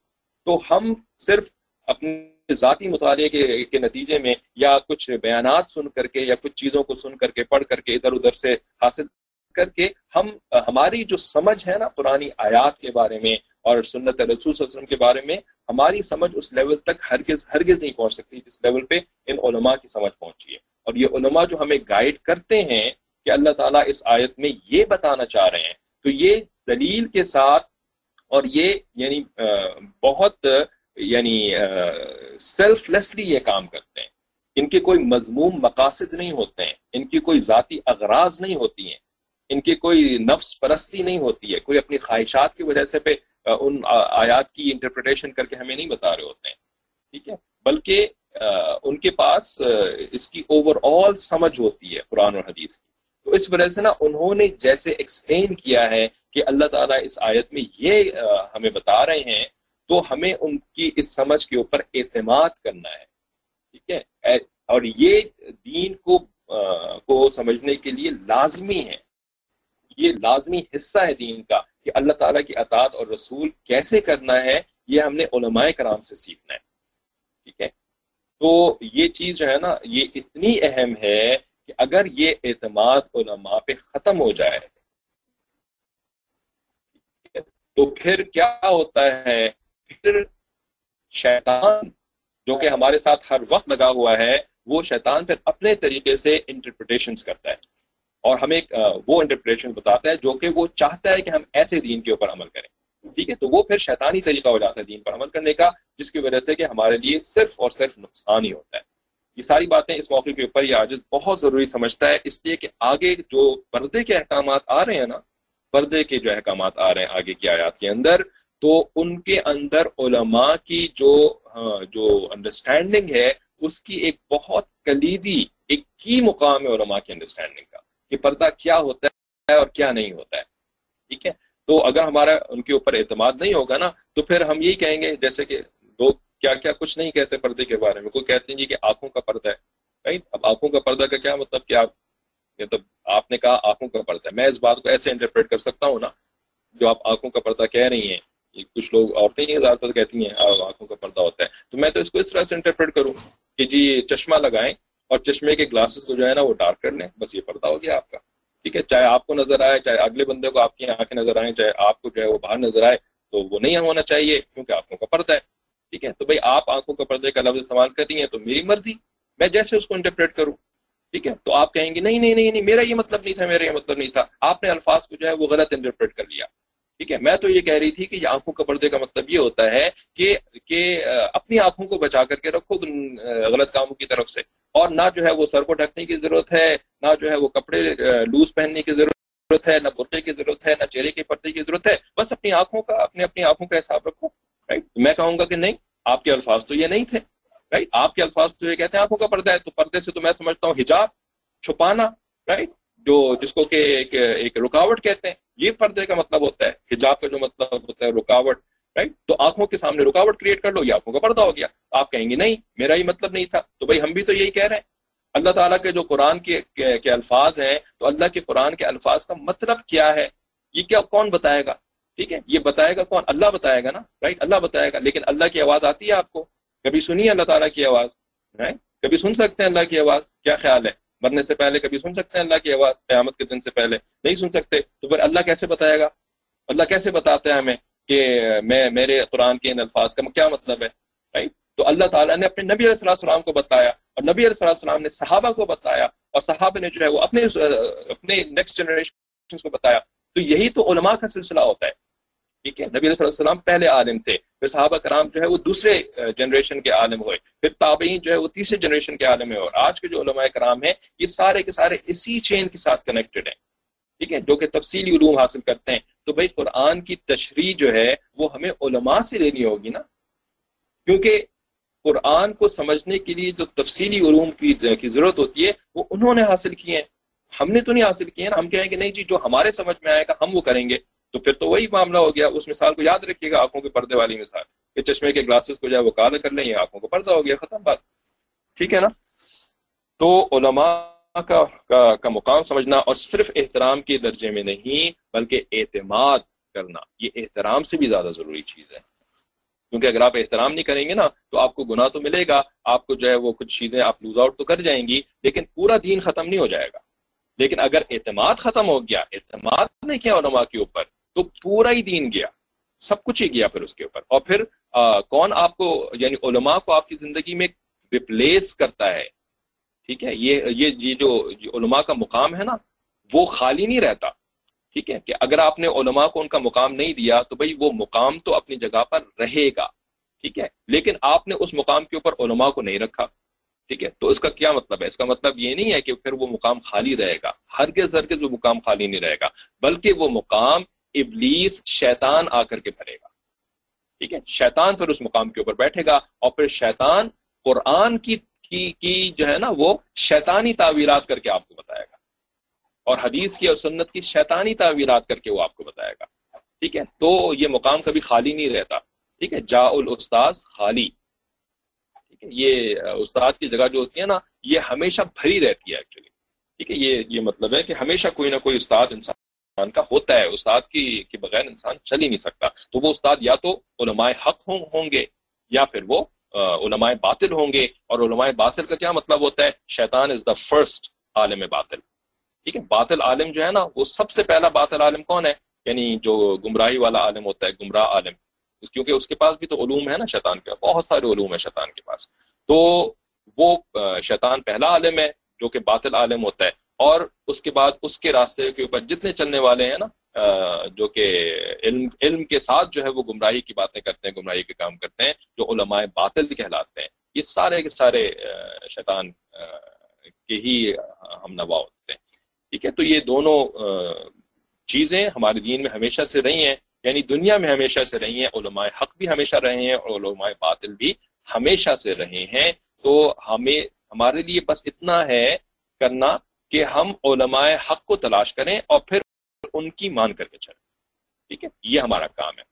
تو ہم صرف اپنے ذاتی مطالعے کے کے نتیجے میں یا کچھ بیانات سن کر کے یا کچھ چیزوں کو سن کر کے پڑھ کر کے ادھر ادھر سے حاصل کر کے ہم، ہماری جو سمجھ ہے نا پرانی آیات کے بارے میں اور سنت رسول صلی اللہ علیہ وسلم کے بارے میں، ہماری سمجھ اس لیول تک ہرگز ہرگز نہیں پہنچ سکتی جس لیول پہ ان علماء کی سمجھ پہنچی ہے۔ اور یہ علماء جو ہمیں گائیڈ کرتے ہیں کہ اللہ تعالیٰ اس آیت میں یہ بتانا چاہ رہے ہیں۔ تو یہ دلیل کے ساتھ اور یہ یعنی بہت یعنی سیلف لیسلی یہ کام کرتے ہیں۔ ان کے کوئی مضموم مقاصد نہیں ہوتے ہیں، ان کی کوئی ذاتی اغراض نہیں ہوتی ہیں۔ ان کی کوئی نفس پرستی نہیں ہوتی ہے۔ کوئی اپنی خواہشات کی وجہ سے پہ ان آیات کی انٹرپریٹیشن کر کے ہمیں نہیں بتا رہے ہوتے ہیں۔ ٹھیک ہے؟ بلکہ ان کے پاس اس کی اوور آل سمجھ ہوتی ہے قرآن اور حدیث کی۔ تو اس وجہ سے نا انہوں نے جیسے ایکسپلین کیا ہے کہ اللہ تعالیٰ اس آیت میں یہ ہمیں بتا رہے ہیں، تو ہمیں ان کی اس سمجھ کے اوپر اعتماد کرنا ہے۔ ٹھیک ہے؟ اور یہ دین کو کو سمجھنے کے لیے لازمی ہے۔ یہ لازمی حصہ ہے دین کا کہ اللہ تعالیٰ کی اطاعت اور رسول کیسے کرنا ہے، یہ ہم نے علماء کرام سے سیکھنا ہے۔ ٹھیک ہے؟ تو یہ چیز جو ہے نا، یہ اتنی اہم ہے کہ اگر یہ اعتماد علماء پہ ختم ہو جائے تو پھر کیا ہوتا ہے؟ پھر شیطان جو کہ ہمارے ساتھ ہر وقت لگا ہوا ہے، وہ شیطان پھر اپنے طریقے سے انٹرپریٹیشن کرتا ہے۔ اور ہمیں وہ انٹرپریٹیشن بتاتا ہے جو کہ وہ چاہتا ہے کہ ہم ایسے دین کے اوپر عمل کریں۔ ٹھیک ہے؟ تو وہ پھر شیطانی طریقہ ہو جاتا ہے دین پر عمل کرنے کا، جس کی وجہ سے کہ ہمارے لیے صرف اور صرف نقصان ہی ہوتا ہے۔ یہ ساری باتیں اس موقع کے اوپر یہ عاجز بہت ضروری سمجھتا ہے۔ اس لیے کہ آگے جو پردے کے احکامات آ رہے ہیں نا پردے کے جو احکامات آ رہے ہیں آگے کی آیات کے اندر، تو ان کے اندر علماء کی جو ہاں، جو انڈرسٹینڈنگ ہے، اس کی ایک بہت کلیدی، ایک کی مقام ہے علماء کی انڈرسٹینڈنگ کا، کہ پردہ کیا ہوتا ہے اور کیا نہیں ہوتا ہے۔ ٹھیک ہے؟ تو اگر ہمارا ان کے اوپر اعتماد نہیں ہوگا نا، تو پھر ہم یہی کہیں گے، جیسے کہ لوگ کیا کیا کچھ نہیں کہتے پردے کے بارے میں؟ کوئی کہتے ہیں جی کہ آنکھوں کا پردہ ہے۔ اب آنکھوں کا پردہ کا کیا مطلب؟ کہ آپ مطلب آپ نے کہا آنکھوں کا پردہ ہے۔ میں اس بات کو ایسے انٹرپریٹ کر سکتا ہوں نا، جو آپ آنکھوں کا پردہ کہہ رہی ہیں۔ کچھ لوگ عورتیں ہی زیادہ تر کہتی ہیں آنکھوں کا پردہ ہوتا ہے۔ تو میں تو اس کو اس طرح سے انٹرپریٹ کروں کہ جی چشمہ لگائیں اور چشمے کے گلاسز کو جو ہے نا وہ ڈارک کر لیں۔ بس یہ پردہ ہو گیا آپ کا۔ ٹھیک ہے؟ چاہے آپ کو نظر آئے، چاہے اگلے بندے کو آپ کی آنکھیں نظر آئیں، چاہے آپ کو جو ہے وہ باہر نظر آئے، تو وہ نہیں ہونا چاہیے کیونکہ آنکھوں کا پردہ ہے۔ ٹھیک ہے؟ تو بھائی آپ آنکھوں کا پردے کا لفظ استعمال کر رہی ہیں تو میری مرضی، میں جیسے اس کو انٹرپریٹ کروں، ٹھیک ہے؟ تو آپ کہیں گے، نہیں نہیں نہیں نہیں، میرا یہ مطلب نہیں تھا، میرا یہ مطلب نہیں تھا۔ آپ نے الفاظ کو جو ہے وہ غلط انٹرپریٹ کر لیا۔ ٹھیک ہے؟ میں تو یہ کہہ رہی تھی کہ یہ آنکھوں کا پردے کا مطلب یہ ہوتا ہے کہ کہ اپنی آنکھوں کو بچا کر کے رکھو غلط کاموں کی طرف سے۔ اور نہ جو ہے وہ سر کو ڈھکنے کی ضرورت ہے، نہ جو ہے وہ کپڑے، لوز پہننے کی ضرورت ہے، نہ برقے کی ضرورت ہے، نہ چہرے کے پردے کی ضرورت ہے۔ بس اپنی آنکھوں کا اپنی اپنی آنکھوں کا حساب رکھو۔ رائٹ میں کہوں گا کہ نہیں آپ کے الفاظ تو یہ نہیں تھے. رائٹ آپ کے الفاظ تو یہ کہتے ہیں آنکھوں کا پردہ ہے تو پردے سے تو میں سمجھتا ہوں حجاب چھپانا. رائٹ جو جس کو کہ ایک, ایک رکاوٹ کہتے ہیں یہ پردے کا مطلب ہوتا ہے. حجاب کا جو مطلب ہوتا ہے رکاوٹ. رائٹ تو آنکھوں کے سامنے رکاوٹ کریٹ کر لو یہ آنکھوں کا پردہ ہو گیا. آپ کہیں گے نہیں میرا ہی مطلب نہیں تھا. تو بھائی ہم بھی تو یہی کہہ رہے ہیں. اللہ تعالیٰ کے جو قرآن کے کے الفاظ ہیں تو اللہ کے قرآن کے الفاظ کا مطلب کیا ہے؟ یہ کیا کون بتائے گا؟ ٹھیک ہے؟ یہ بتائے گا کون؟ اللہ بتائے گا نا رائٹ اللہ بتائے گا، لیکن اللہ کی آواز آتی ہے آپ کو؟ کبھی سنیے اللہ تعالیٰ کی آواز؟ کبھی سن سکتے ہیں اللہ کی آواز؟ کیا خیال ہے؟ مرنے سے پہلے کبھی سن سکتے ہیں اللہ کی آواز؟ قیامت کے دن سے پہلے نہیں سن سکتے، تو پھر اللہ کیسے بتائے گا؟ اللہ کیسے بتاتے ہیں ہمیں کہ میں، میرے قرآن کے ان الفاظ کا کیا مطلب ہے؟ رائٹ تو اللہ تعالیٰ نے اپنے نبی علیہ السلام کو بتایا اور نبی علیہ السلام نے صحابہ کو بتایا اور صحابہ نے جو ہے وہ اپنے اپنے نیکسٹ جنریشن کو بتایا۔ تو یہی تو علماء کا سلسلہ ہوتا ہے۔ ٹھیک ہے، نبی علیہ السلام پہلے عالم تھے، پھر صحابہ کرام جو ہے وہ دوسرے جنریشن کے عالم ہوئے، پھر تابعین جو ہے وہ تیسرے جنریشن کے عالم ہوئے، اور آج کے جو علماء کرام ہیں، یہ سارے کے سارے اسی چین کے ساتھ کنیکٹڈ ہیں۔ ٹھیک ہے، جو کہ تفصیلی علوم حاصل کرتے ہیں۔ تو بھائی قرآن کی تشریح جو ہے وہ ہمیں علماء سے لینی ہوگی نا؟ کیونکہ قرآن کو سمجھنے کے لیے جو تفصیلی علوم کی کی ضرورت ہوتی ہے، وہ انہوں نے حاصل کیے ہیں۔ ہم نے تو نہیں حاصل کیے نا ہم کہیں گے نہیں جی جو ہمارے سمجھ میں آئے گا ہم وہ کریں گے۔ تو پھر تو وہی معاملہ ہو گیا اس مثال کو یاد رکھیے گا آنکھوں کے پردے والی مثال۔ کہ چشمے کے گلاسز کو جائے وہ کالا کر لیں یہ آنکھوں کو پردہ ہو گیا ختم بات۔ ٹھیک ہے نا؟ تو علماء کا, کا, کا مقام سمجھنا اور صرف احترام کے درجے میں نہیں بلکہ اعتماد کرنا یہ احترام سے بھی زیادہ ضروری چیز ہے۔ کیونکہ اگر آپ احترام نہیں کریں گے نا تو آپ کو گناہ تو ملے گا آپ کو جو ہے وہ کچھ چیزیں آپ لوز آؤٹ تو کر جائیں گی لیکن پورا دین ختم نہیں ہو جائے گا۔ لیکن اگر اعتماد ختم ہو گیا اعتماد نہیں کیا علماء کے اوپر؟ تو پورا ہی دین گیا سب کچھ ہی گیا پھر اس کے اوپر۔ اور پھر آ, کون آپ کو یعنی علماء کو آپ کی زندگی میں ریپلیس کرتا ہے؟ ٹھیک ہے یہ یہ جو علماء کا مقام ہے نا وہ خالی نہیں رہتا۔ ٹھیک ہے کہ اگر آپ نے علماء کو ان کا مقام نہیں دیا تو بھائی وہ مقام تو اپنی جگہ پر رہے گا۔ ٹھیک ہے لیکن آپ نے اس مقام کے اوپر علماء کو نہیں رکھا۔ ٹھیک ہے؟ تو اس کا کیا مطلب ہے؟ اس کا مطلب یہ نہیں ہے کہ پھر وہ مقام خالی رہے گا۔ ہرگز ہرگز وہ مقام خالی نہیں رہے گا بلکہ وہ مقام ابلیس شیطان آ کر کے بھرے گا۔ ٹھیک ہے؟ شیطان پھر اس مقام کے اوپر بیٹھے گا اور پھر شیطان قرآن کی کی, کی جو ہے نا وہ شیطانی تعویرات کر کے آپ کو بتائے گا۔ اور حدیث کی اور سنت کی شیطانی تعویرات کر کے وہ آپ کو بتائے گا۔ ٹھیک ہے؟ تو یہ مقام کبھی خالی نہیں رہتا۔ ٹھیک ہے؟ جا الاستاذ خالی۔ ٹھیک ہے یہ استاد کی جگہ جو ہوتی ہے نا، یہ ہمیشہ بھری رہتی ہے ایکچولی ٹھیک ہے، یہ یہ مطلب ہے کہ ہمیشہ کوئی نہ کوئی استاد انسان کا ہوتا ہے۔ استاد کی کے بغیر انسان چل ہی نہیں سکتا۔ تو وہ استاد یا تو علماء حق ہوں گے یا پھر وہ علماء باطل ہوں گے۔ اور علماء باطل کا کیا مطلب ہوتا ہے؟ شیطان از دا فرسٹ عالم باطل۔ ٹھیک ہے، باطل عالم جو ہے نا، وہ سب سے پہلا باطل عالم کون ہے؟ یعنی جو گمراہی والا عالم ہوتا ہے، گمراہ عالم۔ کیونکہ اس کے پاس بھی تو علوم ہے نا شیطان کے، بہت سارے علوم ہے شیطان کے پاس۔ تو وہ شیطان پہلا عالم ہے جو کہ باطل عالم ہوتا ہے۔ اور اس کے بعد اس کے راستے کے اوپر جتنے چلنے والے ہیں نا جو کہ علم علم کے ساتھ جو ہے وہ گمراہی کی باتیں کرتے ہیں، گمراہی کے کام کرتے ہیں، جو علماء باطل کہلاتے ہیں۔ یہ سارے کے سارے شیطان کے ہی ہم نوا ہوتے ہیں۔ ٹھیک ہے؟ تو یہ دونوں چیزیں ہمارے دین میں ہمیشہ سے رہی ہیں۔ یعنی دنیا میں ہمیشہ سے رہی ہیں، علماء حق بھی ہمیشہ رہے ہیں اور علماء باطل بھی ہمیشہ سے رہے ہیں۔ تو ہمیں، ہمارے لیے بس اتنا ہے کرنا کہ ہم علماء حق کو تلاش کریں اور پھر ان کی مان کر کے چلیں۔ ٹھیک ہے؟ یہ ہمارا کام ہے۔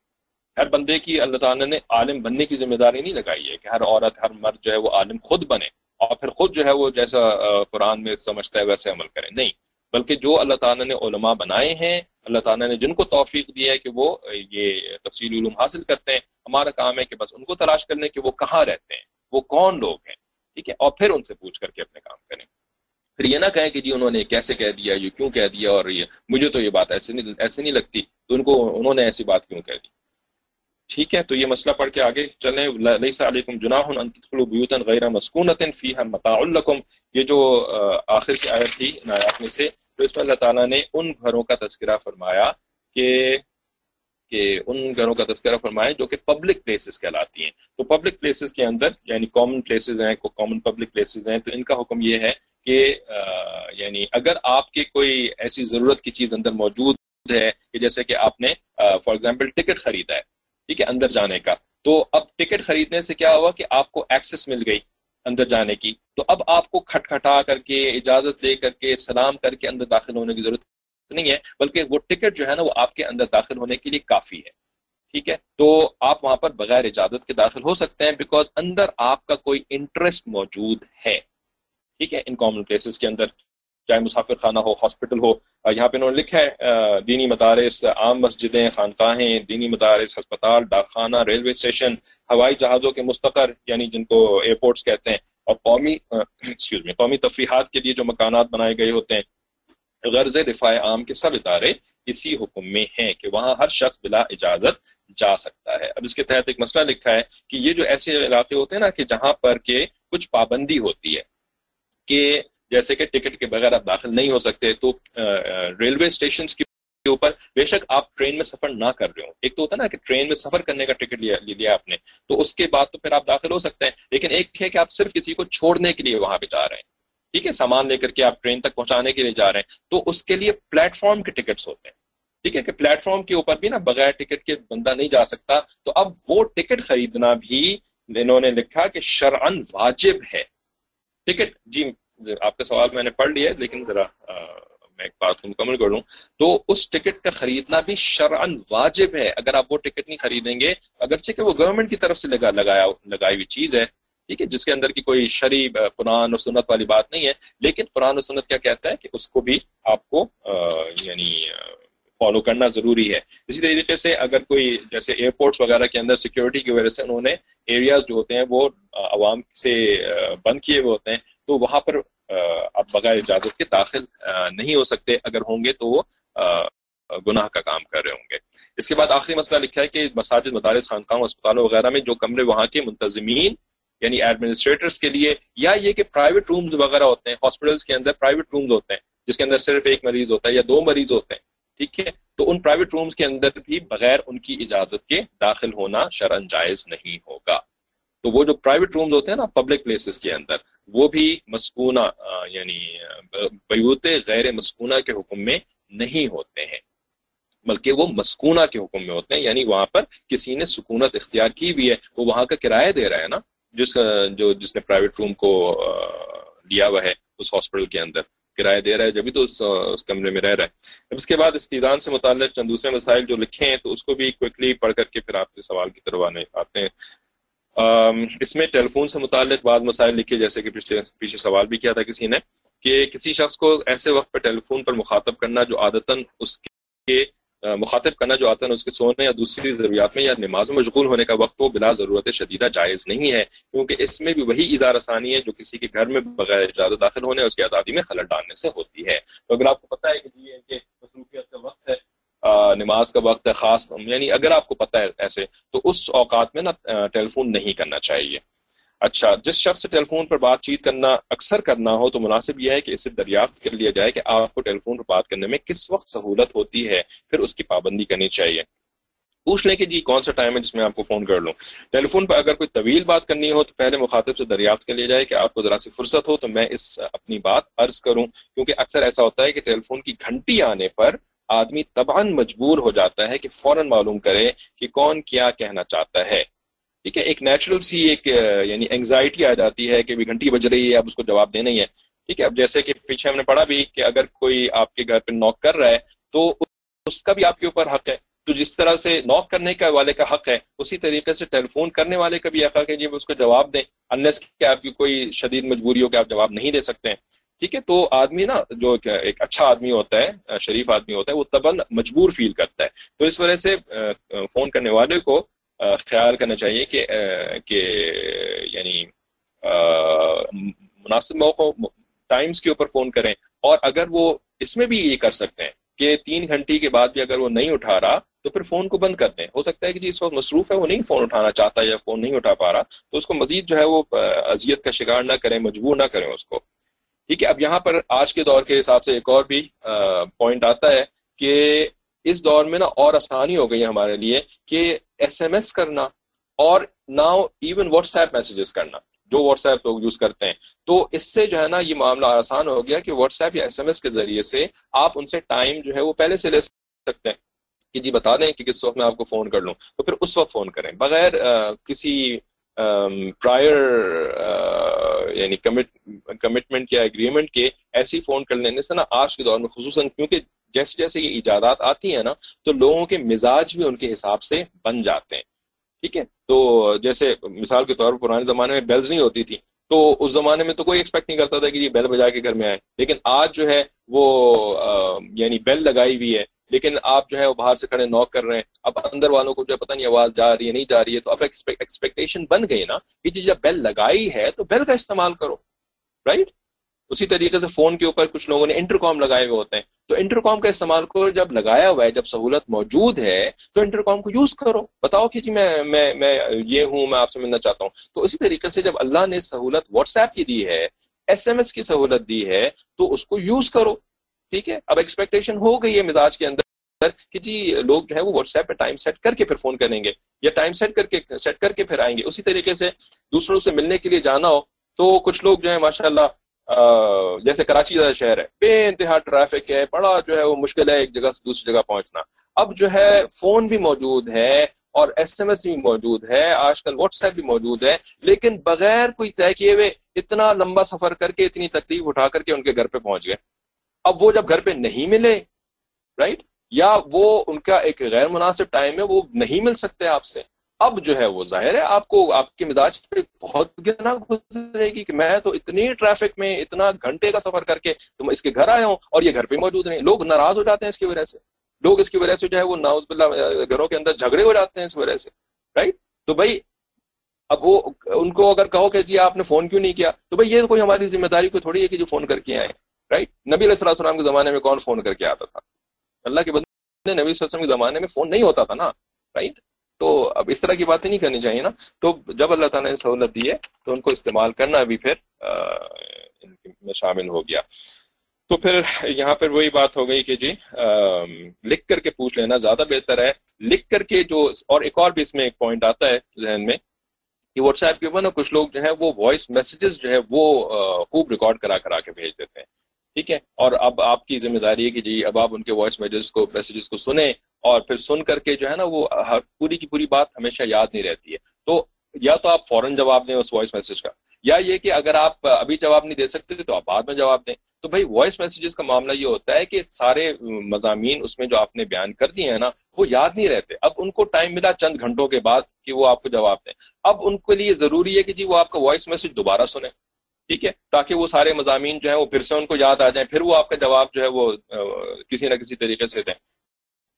ہر بندے کی، اللہ تعالیٰ نے عالم بننے کی ذمہ داری نہیں لگائی ہے کہ ہر عورت، ہر مرد جو ہے وہ عالم خود بنے اور پھر خود جو ہے وہ جیسا قرآن میں سمجھتا ہے ویسے عمل کرے۔ نہیں، بلکہ جو اللہ تعالیٰ نے علماء بنائے ہیں اللہ تعالیٰ نے جن کو توفیق دیا ہے کہ وہ یہ تفصیلی علوم حاصل کرتے ہیں، ہمارا کام ہے کہ بس ان کو تلاش کرنے کہ وہ کہاں رہتے ہیں، وہ کون لوگ ہیں، ٹھیک ہے؟ اور پھر ان سے پوچھ کر کے اپنے کام کریں۔ پھر یہ نہ کہیں کہ جی انہوں نے کیسے کہہ دیا، یہ کیوں کہہ دیا، اور یہ مجھے تو یہ بات ایسے نہیں ایسے نہیں لگتی۔ تو ان کو، انہوں نے ایسی بات کیوں کہہ دی؟ ٹھیک ہے، تو یہ مسئلہ پڑھ کے آگے چلیں۔ لیسا علیکم جناح ان تدخلوا بیوتا غیر مسکونۃ فیها متاع لكم یہ جو آخر کی آیت تھی ان آیات میں سے تو اس میں اللہ تعالیٰ نے ان گھروں کا تذکرہ فرمایا کہ کہ ان گھروں کا تذکرہ فرمایا جو کہ پبلک پلیسز کہلاتی ہیں۔ تو پبلک پلیسز کے اندر یعنی کامن پلیسز ہیں کامن پبلک پلیسز ہیں، تو ان کا حکم یہ ہے کہ یعنی اگر آپ کے کوئی ایسی ضرورت کی چیز اندر موجود ہے کہ جیسے کہ آپ نے فار ایگزامپل ٹکٹ خریدا ہے، ٹھیک ہے، اندر جانے کا، تو اب ٹکٹ خریدنے سے کیا ہوا کہ آپ کو ایکسس مل گئی۔ اندر جانے کی۔ تو اب آپ کو کھٹکھٹا کر کے، اجازت دے کر کے، سلام کر کے اندر داخل ہونے کی ضرورت نہیں ہے، بلکہ وہ ٹکٹ جو ہے نا، وہ آپ کے اندر داخل ہونے کے لیے کافی ہے۔ ٹھیک ہے؟ تو آپ وہاں پر بغیر اجازت کے داخل ہو سکتے ہیں بیکاز اندر آپ کا کوئی انٹرسٹ موجود ہے۔ ٹھیک ہے؟ ان کامن پلیسز کے اندر۔ چاہے مسافر خانہ ہو ہاسپٹل ہو یہاں پہ انہوں نے لکھا ہے دینی مدارس، عام مسجدیں، خانقاہیں، دینی مدارس، ہسپتال ڈاک خانہ ریلوے اسٹیشن ہوائی جہازوں کے مستقر یعنی جن کو ایئرپورٹس کہتے ہیں، اور قومی میں قومی تفریحات کے لیے جو مکانات بنائے گئے ہوتے ہیں، غرض رفاع عام کے سب ادارے اسی حکم میں ہیں کہ وہاں ہر شخص بلا اجازت جا سکتا ہے۔ اب اس کے تحت ایک مسئلہ لکھا ہے کہ یہ جو ایسے علاقے ہوتے ہیں نا کہ جہاں پر کہ کچھ پابندی ہوتی ہے کہ جیسے کہ ٹکٹ کے بغیر آپ داخل نہیں ہو سکتے، تو ریلوے اسٹیشن کے اوپر بے شک آپ ٹرین میں سفر نہ کر رہے ہو ایک تو ہوتا ہے نا کہ ٹرین میں سفر کرنے کا ٹکٹ لیا لیا آپ نے، تو اس کے بعد تو پھر آپ داخل ہو سکتے ہیں۔ لیکن ایک ہے کہ آپ صرف کسی کو چھوڑنے کے لیے وہاں پہ جا رہے ہیں۔ ٹھیک ہے، سامان لے کر کے آپ ٹرین تک پہنچانے کے لیے جا رہے ہیں۔ تو اس کے لیے پلیٹ فارم کے ٹکٹس ہوتے ہیں۔ ٹھیک ہے کہ پلیٹ فارم کے اوپر بھی نا بغیر ٹکٹ کے بندہ نہیں جا سکتا۔ تو اب وہ ٹکٹ خریدنا بھی انہوں نے لکھا کہ شرعن واجب ہے۔ ٹکٹ جی آپ کا سوال میں نے پڑھ لیا لیکن ذرا میں ایک بات کو مکمل کر لوں تو اس ٹکٹ کا خریدنا بھی شرعن واجب ہے، اگر آپ وہ ٹکٹ نہیں خریدیں گے، اگرچہ کہ وہ گورنمنٹ کی طرف سے لگا، لگایا، لگائی ہوئی چیز ہے، ٹھیک ہے، جس کے اندر کی کوئی شریف قرآن و سنت والی بات نہیں ہے۔ لیکن قرآن و سنت کیا کہتا ہے کہ اس کو بھی آپ کو یعنی فالو کرنا ضروری ہے۔ اسی طریقے سے اگر کوئی، جیسے ایئرپورٹس وغیرہ کے اندر سیکیورٹی کی وجہ سے انہوں نے ایریاز جو ہوتے ہیں وہ عوام سے بند کیے ہوئے ہوتے ہیں تو وہاں پر آپ بغیر اجازت کے داخل نہیں ہو سکتے۔ اگر ہوں گے تو وہ گناہ کا کام کر رہے ہوں گے۔ اس کے بعد آخری مسئلہ لکھا ہے کہ مساجد، مدارس، خانقاہوں اسپتالوں وغیرہ میں جو کمرے وہاں کے منتظمین یعنی ایڈمنسٹریٹرس کے لیے، یا یہ کہ پرائیویٹ رومز وغیرہ ہوتے ہیں ہاسپٹلس کے اندر پرائیویٹ رومز ہوتے ہیں، جس کے اندر صرف ایک مریض ہوتا ہے یا دو مریض ہوتے ہیں، ٹھیک ہے؟ تو ان پرائیویٹ رومز کے اندر بھی بغیر ان کی اجازت کے داخل ہونا شرن جائز نہیں ہوگا۔ تو وہ جو پرائیویٹ رومز ہوتے ہیں نا پبلک پلیسز کے اندر وہ بھی مسکونہ یعنی بیوت غیر مسکونہ کے حکم میں نہیں ہوتے ہیں۔ بلکہ وہ مسکونہ کے حکم میں ہوتے ہیں یعنی وہاں پر کسی نے سکونت اختیار کی ہوئی ہے، وہ وہاں کا کرایہ دے رہا ہے نا، جس جو، جس نے پرائیویٹ روم کو لیا ہوا ہے اس ہاسپٹل کے اندر۔ کرایہ دے رہا ہے، جبھی تو اس اس کمرے میں رہ رہا ہے۔ اس کے بعد استیدان سے متعلق چند دوسرے مسائل جو لکھے ہیں، تو اس کو بھی کوئکلی پڑھ کر کے پھر آپ کے سوال کی طرف آنے، آتے ہیں۔ اس میں ٹیلی فون سے متعلق بعض مسائل لکھے، جیسے کہ پیچھے پیچھے سوال بھی کیا تھا کسی نے کہ کسی شخص کو ایسے وقت پہ ٹیلی فون پر مخاطب کرنا جو عادتاً اس کے مخاطب کرنا جو آتا ہے اس کے سونے یا دوسری ضروریات میں یا نماز میں مشغول ہونے کا وقت وہ بلا ضرورت شدیدہ جائز نہیں ہے۔ کیونکہ اس میں بھی وہی اظہار آسانی ہے جو کسی کے گھر میں بغیر اجازت داخل ہونے اور اس کی آزادی میں خلل ڈالنے سے ہوتی ہے۔ تو اگر آپ کو پتہ ہے کہ جی مصروفیت کا وقت ہے نماز کا وقت ہے، خاص یعنی اگر آپ کو پتہ ہے ایسے، تو اس اوقات میں نا ٹیلی فون نہیں کرنا چاہیے۔ اچھا جس شخص سے ٹیلی فون پر بات چیت کرنا اکثر کرنا ہو، تو مناسب یہ ہے کہ اسے دریافت کر لیا جائے کہ آپ کو ٹیلی فون پر بات کرنے میں کس وقت سہولت ہوتی ہے، پھر اس کی پابندی کرنی چاہیے۔ پوچھ لیں کہ جی کون سا ٹائم ہے جس میں آپ کو فون کر لوں؟ ٹیلی فون پر اگر کوئی طویل بات کرنی ہو، تو پہلے مخاطب سے دریافت کر لیا جائے کہ آپ کو ذرا سی فرصت ہو، تو میں اس اپنی بات عرض کروں۔ کیونکہ اکثر ایسا ہوتا ہے کہ ٹیلی فون کی گھنٹی آنے پر آدمی تباہ مجبور ہو جاتا ہے کہ فوراً معلوم کرے کہ کون کیا کہنا چاہتا ہے۔ ٹھیک ہے، ایک نیچرل سی ایک یعنی انگزائٹی آ جاتی ہے کہ گھنٹی بج رہی ہے، اب اس کو جواب دینا ہی ہے۔ ٹھیک ہے، اب جیسے کہ پیچھے ہم نے پڑھا بھی کہ اگر کوئی آپ کے گھر پہ نوک کر رہا ہے، تو اس کا بھی آپ کے اوپر حق ہے۔ تو جس طرح سے نوک کرنے کا والے کا حق ہے، اسی طریقے سے ٹیلی فون کرنے والے کا بھی حق ہے جی اس کو جواب دیں انلیس کہ آپ کی کوئی شدید مجبوری ہو کہ آپ جواب نہیں دے سکتے ہیں۔ ٹھیک ہے، تو آدمی نا، جو ایک اچھا آدمی ہوتا ہے شریف آدمی ہوتا ہے، وہ تبن مجبور فیل کرتا ہے۔ تو اس وجہ سے فون کرنے والے کو خیال کرنا چاہیے کہ کہ یعنی مناسب موقع ٹائمز کے اوپر فون کریں۔ اور اگر وہ اس میں بھی یہ کر سکتے ہیں کہ تین گھنٹے کے بعد بھی اگر وہ نہیں اٹھا رہا، تو پھر فون کو بند کر دیں۔ ہو سکتا ہے کہ جی اس وقت مصروف ہے، وہ نہیں فون اٹھانا چاہتا یا فون نہیں اٹھا پا رہا، تو اس کو مزید جو ہے وہ اذیت کا شکار نہ کریں، مجبور نہ کریں اس کو۔ ٹھیک ہے، اب یہاں پر آج کے دور کے حساب سے ایک اور بھی پوائنٹ آتا ہے کہ اس دور میں نا اور آسانی ہو گئی ہمارے لیے کہ ایس ایم ایس کرنا اور now even WhatsApp messages کرنا، جو واٹس ایپ لوگ یوز کرتے ہیں۔ تو اس سے جو ہے نا یہ معاملہ آسان ہو گیا کہ واٹس ایپ یا ایس ایم ایس کے ذریعے سے آپ ان سے ٹائم جو ہے وہ پہلے سے لے سکتے ہیں۔ کہ جی بتا دیں کہ کس وقت میں آپ کو فون کر لوں، تو پھر اس وقت فون کریں۔ بغیر کسی پرائر یعنی کمٹمنٹ یا اگریمنٹ کے ایسی فون کر لینے سے نا آج کے دور میں خصوصاً کیونکہ جیسے جیسے یہ ایجادات آتی ہیں نا، تو لوگوں کے مزاج بھی ان کے حساب سے بن جاتے ہیں۔ ٹھیک ہے؟ تو جیسے مثال کے طور پر پرانے زمانے میں بیلز نہیں ہوتی تھی، تو اس زمانے میں تو کوئی ایکسپیکٹ نہیں کرتا تھا کہ یہ بیل بجا کے گھر میں آئے۔ لیکن آج جو ہے وہ یعنی بیل لگائی ہوئی ہے۔ لیکن آپ جو ہے وہ باہر سے کھڑے نوک کر رہے ہیں۔ اب اندر والوں کو جو ہے پتہ نہیں آواز جا رہی ہے، نہیں جا رہی ہے، تو اب ایکسپیکٹیشن بن گئی نا کہ جی جب بیل لگائی ہے تو بیل کا استعمال کرو رائٹ اسی طریقے سے فون کے اوپر کچھ لوگوں نے انٹر کام لگائے ہوئے ہوتے ہیں۔ تو انٹر کام کا استعمال کرو، جب لگایا ہوا ہے، جب سہولت موجود ہے، تو انٹر کام کو یوز کرو۔ بتاؤ کہ جی میں میں میں یہ ہوں، میں آپ سے ملنا چاہتا ہوں۔ تو اسی طریقے سے جب اللہ نے سہولت واٹس ایپ کی دی ہے ایس ایم ایس کی سہولت دی ہے، تو اس کو یوز کرو۔ ٹھیک ہے؟ اب ایکسپیکٹیشن ہو گئی ہے مزاج کے اندر کہ جی لوگ جو ہے وہ واٹس ایپ پہ ٹائم سیٹ کر کے پھر فون کریں گے یا ٹائم سیٹ کر کے سیٹ کر کے پھر آئیں گے۔ اسی طریقے سے دوسروں سے ملنے کے لیے جانا ہو تو کچھ لوگ جو ہے ماشاء اللہ جیسے کراچی جیسا شہر ہے، بے انتہا ٹریفک ہے، بڑا جو ہے وہ مشکل ہے ایک جگہ سے دوسری جگہ پہنچنا۔ اب جو ہے فون بھی موجود ہے اور ایس ایم ایس بھی موجود ہے، آج کل واٹس ایپ بھی موجود ہے، لیکن بغیر کوئی طے کیے ہوئے اتنا لمبا سفر کر کے، اتنی تکلیف اٹھا کر کے ان کے گھر پہ پہنچ گئے۔ اب وہ جب گھر پہ نہیں ملے رائٹ یا وہ ان کا ایک غیر مناسب ٹائم ہے، وہ نہیں مل سکتے آپ سے۔ اب جو ہے وہ ظاہر ہے، آپ کو، آپ کے مزاج پہ بہت گنا گزرے گی کہ میں تو اتنی ٹریفک میں اتنا گھنٹے کا سفر کر کے تم اس کے گھر آئے ہوں اور یہ گھر پہ موجود نہیں۔ لوگ ناراض ہو جاتے ہیں اس کی وجہ سے۔ لوگ اس کی وجہ سے جو ہے وہ ناؤز بلّہ گھروں کے اندر جھگڑے ہو جاتے ہیں اس وجہ سے۔ رائٹ تو بھائی، اب وہ ان کو اگر کہو کہ جی آپ نے فون کیوں نہیں کیا؟ تو بھائی، یہ کوئی ہماری ذمہ داری کو تھوڑی ہے کہ جو فون کر کے آئے۔ رائٹ نبی علیہ السلام السلام کے زمانے میں کون فون کر کے آتا تھا؟ اللہ کے بندے نبی صلی اللہ علیہ وسلم کے زمانے میں فون نہیں ہوتا تھا نا رائٹ تو اب اس طرح کی باتیں نہیں کرنی چاہیے نا۔ تو جب اللہ تعالیٰ نے سہولت دی ہے، تو ان کو استعمال کرنا بھی پھر میں شامل ہو گیا۔ تو پھر یہاں پر وہی بات ہو گئی کہ جی لکھ کر کے پوچھ لینا زیادہ بہتر ہے۔ لکھ کر کے جو اور ایک اور بھی اس میں ایک پوائنٹ آتا ہے ذہن میں کہ واٹس ایپ کے اوپر نا کچھ لوگ جو ہے وہ وائس میسیجز جو ہے وہ خوب ریکارڈ کرا کرا کے بھیج دیتے ہیں۔ ٹھیک ہے؟ اور اب آپ کی ذمہ داری ہے کہ جی اب آپ ان کے وائس میسیجز کو میسیجز کو سنیں اور پھر سن کر کے جو ہے نا وہ پوری کی پوری بات ہمیشہ یاد نہیں رہتی ہے۔ تو یا تو آپ فوراً جواب دیں اس وائس میسج کا، یا یہ کہ اگر آپ ابھی جواب نہیں دے سکتے تو آپ بعد میں جواب دیں۔ تو بھائی وائس میسیجز کا معاملہ یہ ہوتا ہے کہ سارے مضامین اس میں جو آپ نے بیان کر دیے ہیں نا، وہ یاد نہیں رہتے۔ اب ان کو ٹائم ملا چند گھنٹوں کے بعد کہ وہ آپ کو جواب دیں۔ اب ان کے لیے ضروری ہے کہ جی وہ آپ کا وائس میسج دوبارہ سنیں۔ ٹھیک ہے، تاکہ وہ سارے مضامین جو ہیں وہ پھر سے ان کو یاد آ جائیں، پھر وہ آپ کا جواب جو ہے وہ کسی نہ کسی طریقے سے دیں۔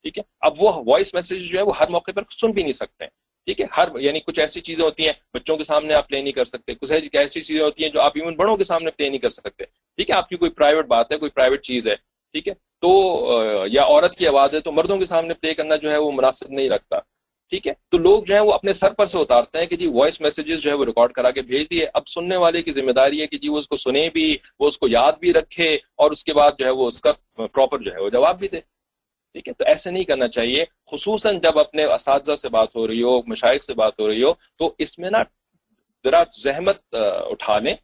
ٹھیک ہے؟ اب وہ وائس میسج جو ہے وہ ہر موقع پر سن بھی نہیں سکتے۔ ہیں ٹھیک ہے؟ ہر یعنی کچھ ایسی چیزیں ہوتی ہیں بچوں کے سامنے آپ پلے نہیں کر سکتے۔ کچھ ایسی چیزیں ہوتی ہیں جو آپ ایون بڑوں کے سامنے پلے نہیں کر سکتے۔ ٹھیک ہے؟ آپ کی کوئی پرائیویٹ بات ہے، کوئی پرائیویٹ چیز ہے، ٹھیک ہے؟ تو یا عورت کی آواز ہے تو مردوں کے سامنے پلے کرنا جو ہے وہ مناسب نہیں رکھتا۔ ٹھیک ہے؟ تو لوگ جو ہے وہ اپنے سر پر سے اتارتے ہیں کہ جی وائس میسیجز جو ہے وہ ریکارڈ کرا کے بھیج دیے۔ اب سننے والے کی ذمہ داری ہے کہ جی وہ اس کو سنے بھی، وہ اس کو یاد بھی رکھے اور اس کے بعد جو ہے وہ اس کا پراپر جو ہے وہ جواب بھی دے۔ ٹھیک ہے؟ تو ایسے نہیں کرنا چاہیے۔ خصوصاً جب اپنے اساتذہ سے بات ہو رہی ہو، مشائق سے بات ہو رہی ہو، تو اس میں نا ذرا زحمت اٹھا لیں۔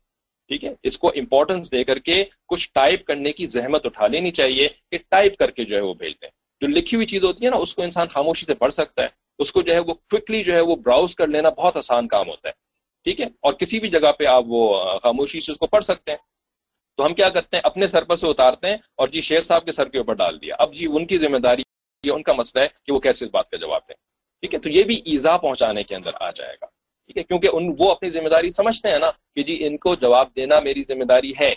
ٹھیک ہے؟ اس کو امپورٹنس دے کر کے کچھ ٹائپ کرنے کی زحمت اٹھا لینی چاہیے کہ ٹائپ کر کے جو ہے وہ بھیج دیں۔ جو لکھی ہوئی چیز ہوتی ہے نا، اس کو انسان خاموشی سے پڑھ سکتا ہے۔ اس کو جو ہے وہ کوکلی جو ہے وہ براؤز کر لینا بہت آسان کام ہوتا ہے۔ ٹھیک ہے؟ اور کسی بھی جگہ پہ آپ وہ خاموشی سے اس کو پڑھ سکتے ہیں۔ تو ہم کیا کرتے ہیں؟ اپنے سر پر سے اتارتے ہیں اور جی شیر صاحب کے سر کے اوپر ڈال دیا۔ اب جی ان کی ذمہ داری یہ ان کا مسئلہ ہے کہ وہ کیسے اس بات کا جواب دیں۔ ٹھیک ہے؟ تو یہ بھی ایزا پہنچانے کے اندر آ جائے گا۔ ٹھیک ہے؟ کیونکہ ان وہ اپنی ذمہ داری سمجھتے ہیں نا کہ جی ان کو جواب دینا میری ذمہ داری ہے۔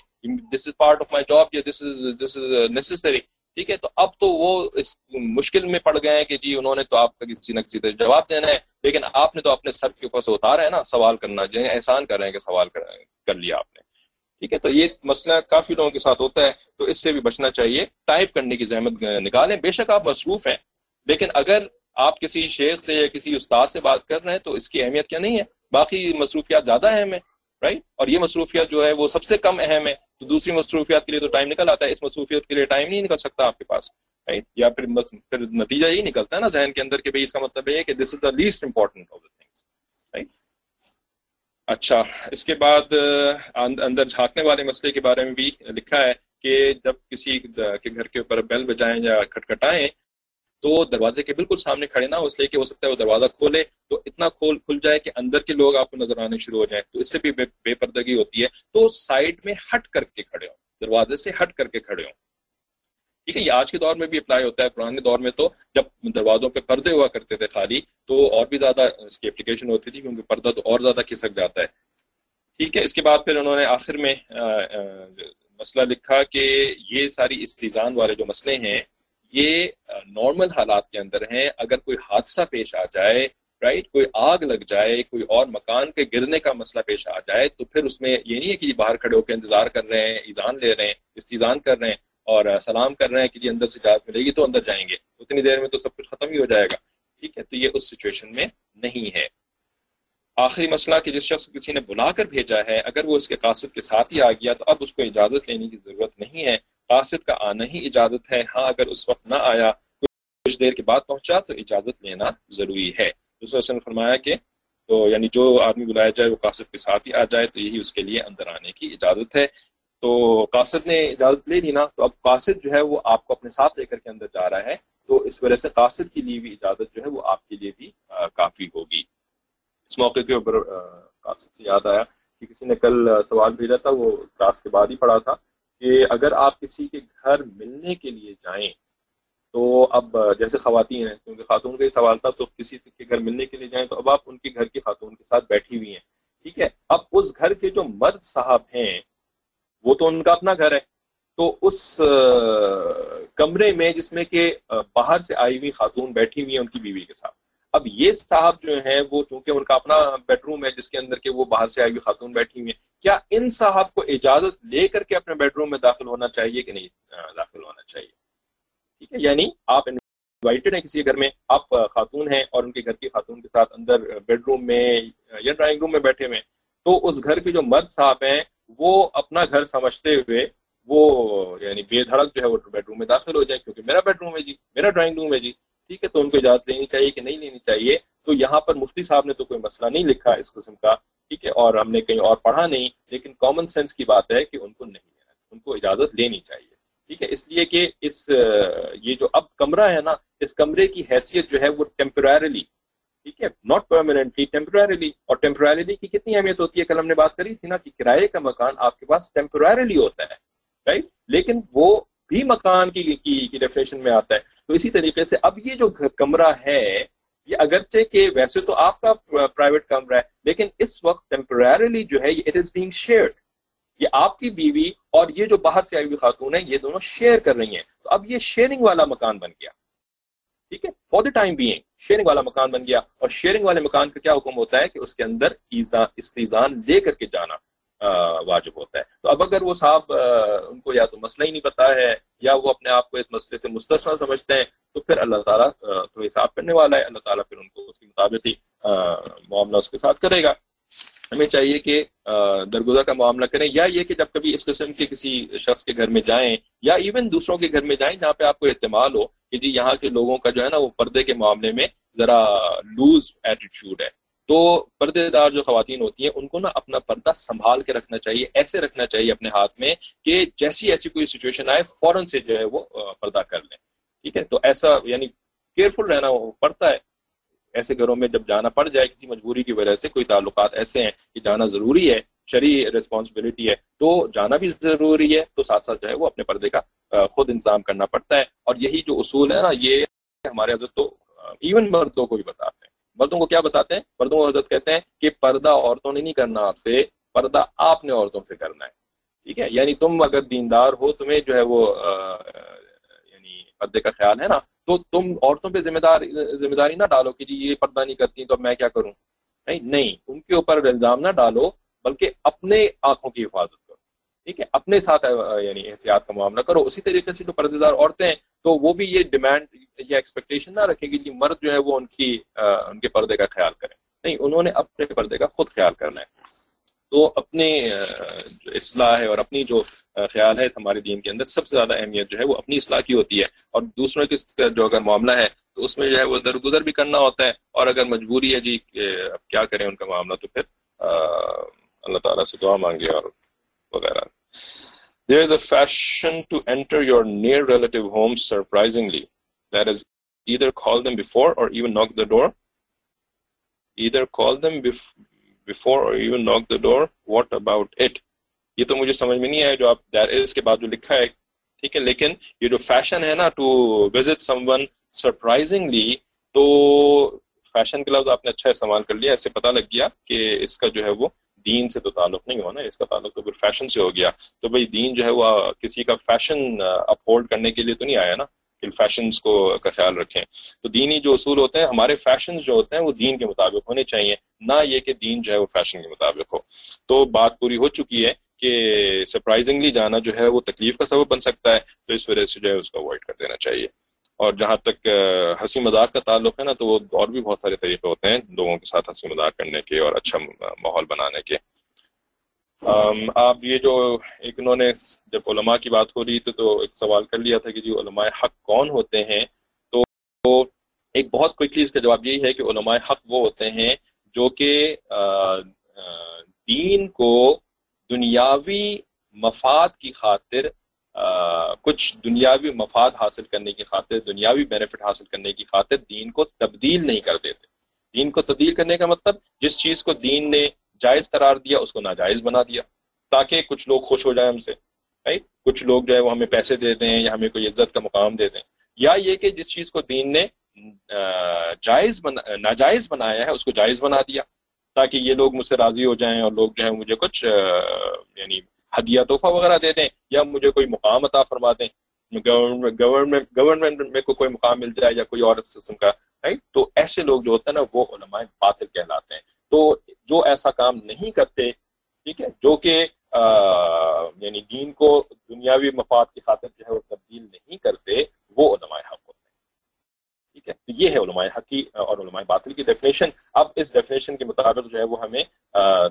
This is part of my job this is this is necessary ٹھیک ہے، تو اب تو وہ اس مشکل میں پڑ گئے ہیں کہ جی انہوں نے تو آپ کا کسی نہ کسی طرح جواب دینا ہے، لیکن آپ نے تو اپنے سر کے اوپر سے اتارا ہے نا، سوال کرنا، جو احسان کر رہے ہیں کہ سوال کر لیا آپ نے۔ ٹھیک ہے، تو یہ مسئلہ کافی لوگوں کے ساتھ ہوتا ہے، تو اس سے بھی بچنا چاہیے۔ ٹائپ کرنے کی زحمت نکالیں۔ بے شک آپ مصروف ہیں، لیکن اگر آپ کسی شیخ سے یا کسی استاد سے بات کر رہے ہیں، تو اس کی اہمیت کیا نہیں ہے؟ باقی مصروفیات زیادہ اہم ہے رائٹ اور یہ مصروفیات جو ہے وہ سب سے کم اہم ہے۔ تو دوسری مصروفیات کے لیے تو ٹائم نکل آتا ہے۔ اس مصروفیت کے لیے ٹائم نہیں نکل سکتا آپ کے پاس۔ رائٹ یا پھر بس پھر نتیجہ یہی نکلتا ہے نا ذہن کے اندر کہ بھائی اس کا مطلب یہ ہے کہ this is the least important of the things right اچھا اس کے بعد اندر جھانکنے والے مسئلے کے بارے میں بھی لکھا ہے کہ جب کسی کے گھر کے اوپر بیل بجائیں یا کھٹکھٹائیں تو دروازے کے بالکل سامنے کھڑے نہ اس لیے کہ ہو سکتا ہے وہ دروازہ کھولے تو اتنا کھول، کھل جائے کہ اندر کے لوگ آپ کو نظر آنے شروع ہو جائیں۔ تو اس سے بھی بے پردگی ہوتی ہے۔ تو سائڈ میں ہٹ کر کے کھڑے ہوں۔ دروازے سے ہٹ کر کے کھڑے ہوں۔ ٹھیک ہے، یہ آج کے دور میں بھی اپلائی ہوتا ہے۔ پرانے دور میں تو جب دروازوں پہ پردے ہوا کرتے تھے خالی، تو اور بھی زیادہ اس کی اپلیکیشن ہوتی تھی، کیونکہ پردہ تو اور زیادہ کھسک جاتا ہے۔ ٹھیک ہے، اس کے بعد پھر انہوں نے آخر میں مسئلہ لکھا کہ یہ ساری استیزان والے جو مسئلے ہیں یہ نارمل حالات کے اندر ہیں۔ اگر کوئی حادثہ پیش آ جائے رائٹ کوئی آگ لگ جائے، کوئی اور مکان کے گرنے کا مسئلہ پیش آ جائے، تو پھر اس میں یہ نہیں ہے کہ باہر کھڑے ہو کے انتظار کر رہے ہیں، ایزان لے رہے ہیں، استیزان کر رہے ہیں اور سلام کر رہے ہیں کہ جی اندر سے جات ملے گی تو اندر جائیں گے۔ اتنی دیر میں تو سب کچھ ختم ہی ہو جائے گا۔ ٹھیک ہے؟ تو یہ اس سچویشن میں نہیں ہے۔ آخری مسئلہ کہ جس شخص کو کسی نے بلا کر بھیجا ہے، اگر وہ اس کے قاصد کے ساتھ ہی آ گیا تو اب اس کو اجازت لینے کی ضرورت نہیں ہے۔ قاصد کا آنا ہی اجازت ہے۔ ہاں اگر اس وقت نہ آیا، کچھ دیر کے بعد پہنچا تو اجازت لینا ضروری ہے۔ دوسرا نے فرمایا کہ تو یعنی جو آدمی بلایا جائے، وہ قاصد کے ساتھ ہی آ جائے، تو یہی اس کے لیے اندر آنے کی اجازت ہے۔ تو قاصد نے اجازت لے لی نا۔ تو اب قاصد جو ہے، وہ آپ کو اپنے ساتھ لے کر کے اندر جا رہا ہے۔ تو اس وجہ سے قاصد کے لیے بھی اجازت جو ہے، وہ آپ کے لیے بھی کافی ہوگی۔ اس موقع کے اوپر قاصد سے یاد آیا کہ کسی نے کل سوال بھیجا تھا۔ وہ کلاس کے بعد ہی پڑھا تھا۔ کہ اگر آپ کسی کے گھر ملنے کے لیے جائیں، تو اب جیسے خواتین ہیں، کیونکہ خاتون کا ہی سوال تھا، تو کسی کے گھر ملنے کے لیے جائیں، تو اب آپ ان کے گھر کی خاتون کے ساتھ بیٹھی ہوئی ہیں۔ ٹھیک ہے؟ اب اس گھر کے جو مرد صاحب ہیں، وہ تو ان کا اپنا گھر ہے۔ تو اس کمرے میں جس میں کہ باہر سے آئی ہوئی خاتون بیٹھی ہوئی ہیں ان کی بیوی کے ساتھ۔ اب یہ صاحب جو ہیں وہ چونکہ ان کا اپنا بیڈ روم ہے جس کے اندر کے وہ باہر سے آئی ہوئی خاتون بیٹھی ہوئی ہیں، کیا ان صاحب کو اجازت لے کر کے اپنے بیڈ روم میں داخل ہونا چاہیے کہ نہیں داخل ہونا چاہیے؟ ٹھیک ہے یعنی آپ انوائٹڈ ہیں کسی گھر میں، آپ خاتون ہیں اور ان کے گھر کی خاتون کے ساتھ اندر بیڈ روم میں یا ڈرائنگ روم میں بیٹھے ہوئے تو اس گھر کے جو مرد صاحب ہیں وہ اپنا گھر سمجھتے ہوئے وہ یعنی بے دھڑک جو ہے وہ بیڈ روم میں داخل ہو جائے کیونکہ میرا بیڈ روم ہے جی میرا ڈرائنگ روم ہے جی۔ ٹھیک ہے، تو ان کو اجازت لینی چاہیے کہ نہیں لینی چاہیے۔ تو یہاں پر مفتی صاحب نے تو کوئی مسئلہ نہیں لکھا اس قسم کا، ٹھیک ہے، اور ہم نے کہیں اور پڑھا نہیں، لیکن کامن سینس کی بات ہے کہ ان کو نہیں ان کو اجازت لینی چاہیے، ٹھیک ہے۔ اس لیے کہ اس، یہ جو اب کمرہ ہے نا، اس کمرے کی حیثیت جو ہے وہ ٹیمپرریلی ٹھیک ہے ناٹ پرماننٹلی ٹیمپرریلی اور ٹیمپرریلی کی کتنی اہمیت ہوتی ہے؟ کل ہم نے بات کری تھی نا کہ کرائے کا مکان آپ کے پاس ٹیمپرریلی ہوتا ہے رائٹ لیکن وہ بھی مکان کی کی ڈیفینیشن میں آتا ہے۔ تو اسی طریقے سے اب یہ جو کمرہ ہے، یہ اگرچہ کہ ویسے تو آپ کا پرائیویٹ کمرہ ہے، لیکن اس وقت ٹیمپرریلی جو ہے اٹ از بینگ شیئرڈ یہ آپ کی بیوی اور یہ جو باہر سے آئی ہوئی خاتون ہے یہ دونوں شیئر کر رہی ہیں۔ تو اب یہ شیئرنگ والا مکان بن گیا۔ ٹھیک ہے؟ For the time being sharing والا مکان بن گیا۔ اور شیئرنگ والے مکان کا کیا حکم ہوتا ہے کہ اس کے اندر استیزان لے کر کے جانا۔ واجب ہوتا ہے۔ تو اب اگر وہ صاحب ان کو یا تو مسئلہ ہی نہیں پتا ہے، یا وہ اپنے آپ کو اس مسئلے سے مستثنا سمجھتے ہیں، تو پھر اللہ تعالیٰ تو حساب کرنے والا ہے۔ اللہ تعالیٰ پھر ان کو اس کے مطابق ہی معاملہ اس کے ساتھ کرے گا۔ ہمیں چاہیے کہ درگزر کا معاملہ کریں، یا یہ کہ جب کبھی اس قسم کے کسی شخص کے گھر میں جائیں، یا ایون دوسروں کے گھر میں جائیں جہاں پہ آپ کو اعتماد ہو کہ جی یہاں کے لوگوں کا جو ہے نا وہ پردے کے معاملے میں ذرا لوز ایٹیٹیوڈ ہے۔ تو پردے دار جو خواتین ہوتی ہیں، ان کو نا اپنا پردہ سنبھال کے رکھنا چاہیے، ایسے رکھنا چاہیے اپنے ہاتھ میں کہ جیسی ایسی کوئی سچویشن آئے، فوراً سے جو ہے وہ پردہ کر لیں۔ ٹھیک ہے؟ تو ایسا یعنی کیئرفل رہنا پڑتا ہے۔ ایسے گھروں میں جب جانا پڑ جائے کسی مجبوری کی وجہ سے، کوئی تعلقات ایسے ہیں کہ جانا ضروری ہے، شرعی ریسپانسبلٹی ہے، تو جانا بھی ضروری ہے۔ تو ساتھ ساتھ جو ہے وہ اپنے پردے کا خود انتظام کرنا پڑتا ہے۔ اور یہی جو اصول ہے نا، یہ ہمارے حضرت تو ایون مردوں کو بھی بتاتے ہیں مردوں کو کیا بتاتے ہیں؟ مردوں کو حضرت کہتے ہیں کہ پردہ عورتوں نے نہیں کرنا آپ سے، پردہ آپ نے عورتوں سے کرنا ہے۔ ٹھیک ہے؟ یعنی تم اگر دیندار ہو، تمہیں جو ہے وہ یعنی پردے کا خیال ہے نا، تو تم عورتوں پہ ذمہ دار ذمہ داری نہ ڈالو کہ جی یہ پردہ نہیں کرتی، تو اب میں کیا کروں؟ نہیں نہیں، ان کے اوپر الزام نہ ڈالو، بلکہ اپنے آنکھوں کی حفاظت کرو۔ ٹھیک ہے؟ اپنے ساتھ یعنی احتیاط کا معاملہ کرو۔ اسی طریقے سے جو پردے دار عورتیں ہیں، تو وہ بھی یہ ڈیمانڈ یا ایکسپیکٹیشن نہ رکھیں کہ جی مرد جو ہے وہ ان کی ان کے پردے کا خیال کریں۔ نہیں، انہوں نے اپنے پردے کا خود خیال کرنا ہے۔ تو اپنے جو اصلاح ہے اور اپنی جو خیال ہے ہمارے دین کے اندر، سب سے زیادہ اہمیت جو ہے وہ اپنی اصلاح کی ہوتی ہے۔ اور دوسروں کے جو اگر معاملہ ہے تو اس میں جو ہے وہ درگزر بھی کرنا ہوتا ہے۔ اور اگر مجبوری ہے جی کہ اب کیا کریں ان کا معاملہ، تو پھر اللہ تعالیٰ سے دعا مانگے اور وغیرہ۔ There is a fashion to enter your near relative home surprisingly. That is, either call them before or even knock the door. Either call them before before or even knock the door. What about it? یہ تو مجھے سمجھ میں نہیں آیا جو آپ دیر از کے بعد جو لکھا ہے. ٹھیک ہے لیکن یہ جو فیشن ہے نا to visit someone surprisingly تو فیشن کے لفظ آپ نے اچھا استعمال کر لیا ایسے پتہ لگ گیا کہ اس کا جو ہے وہ دین سے تو تعلق نہیں ہوا نا اس کا تعلق تو پھر فیشن سے ہو گیا۔ تو بھائی دین جو ہے وہ کسی کا فیشن اپہولڈ کرنے کے لیے تو نہیں آیا نا؟ کہ فیشنز کو کا خیال رکھیں۔ تو دینی جو اصول ہوتے ہیں، ہمارے فیشنز جو ہوتے ہیں، وہ دین کے مطابق ہونے چاہیے، نہ یہ کہ دین جو ہے وہ فیشن کے مطابق ہو۔ تو بات پوری ہو چکی ہے کہ سرپرائزنگلی جانا جو ہے وہ تکلیف کا سبب بن سکتا ہے، تو اس وجہ سے جو ہے اس کو اوائڈ کر دینا چاہیے۔ اور جہاں تک ہنسی مذاق کا تعلق ہے نا، تو وہ اور بھی بہت سارے طریقے ہوتے ہیں لوگوں کے ساتھ ہنسی مذاق کرنے کے اور اچھا ماحول بنانے کے۔ آپ یہ جو ایک انہوں نے جب علماء کی بات ہو رہی تھی تو ایک سوال کر لیا تھا کہ جی علماء حق کون ہوتے ہیں؟ تو ایک بہت کوئکلی اس کا جواب یہی ہے کہ علماء حق وہ ہوتے ہیں جو کہ دین کو دنیاوی مفاد کی خاطر کچھ دنیاوی مفاد حاصل کرنے کی خاطر، دنیاوی بینیفٹ حاصل کرنے کی خاطر دین کو تبدیل نہیں کر دیتے۔ دین کو تبدیل کرنے کا مطلب جس چیز کو دین نے جائز قرار دیا، اس کو ناجائز بنا دیا، تاکہ کچھ لوگ خوش ہو جائیں ہم سے کچھ لوگ جو ہے وہ ہمیں پیسے دے دیں یا ہمیں کوئی عزت کا مقام دے دیں۔ یا یہ کہ جس چیز کو دین نے جائز بنا، ناجائز بنایا ہے، اس کو جائز بنا دیا، تاکہ یہ لوگ مجھ سے راضی ہو جائیں اور لوگ جو ہے مجھے کچھ یعنی ہدیہ، تحفہ وغیرہ دے دیں یا مجھے کوئی مقام عطا فرما دیں گورنمنٹ گورنمنٹ میں کو کوئی مقام مل جائے یا کوئی اور قسم کا تو ایسے لوگ جو ہوتے ہیں نا، وہ علماء باطل کہلاتے ہیں۔ تو جو ایسا کام نہیں کرتے، ٹھیک ہے، جو کہ یعنی دین کو دنیاوی مفاد کی خاطر جو ہے وہ تبدیل نہیں کرتے، وہ علماء حق ہوتے ہیں۔ ٹھیک ہے، تو یہ ہے علماء حق کی، اور علماء باطل کی ڈیفینیشن اب اس ڈیفینیشن کے مطابق جو ہے وہ ہمیں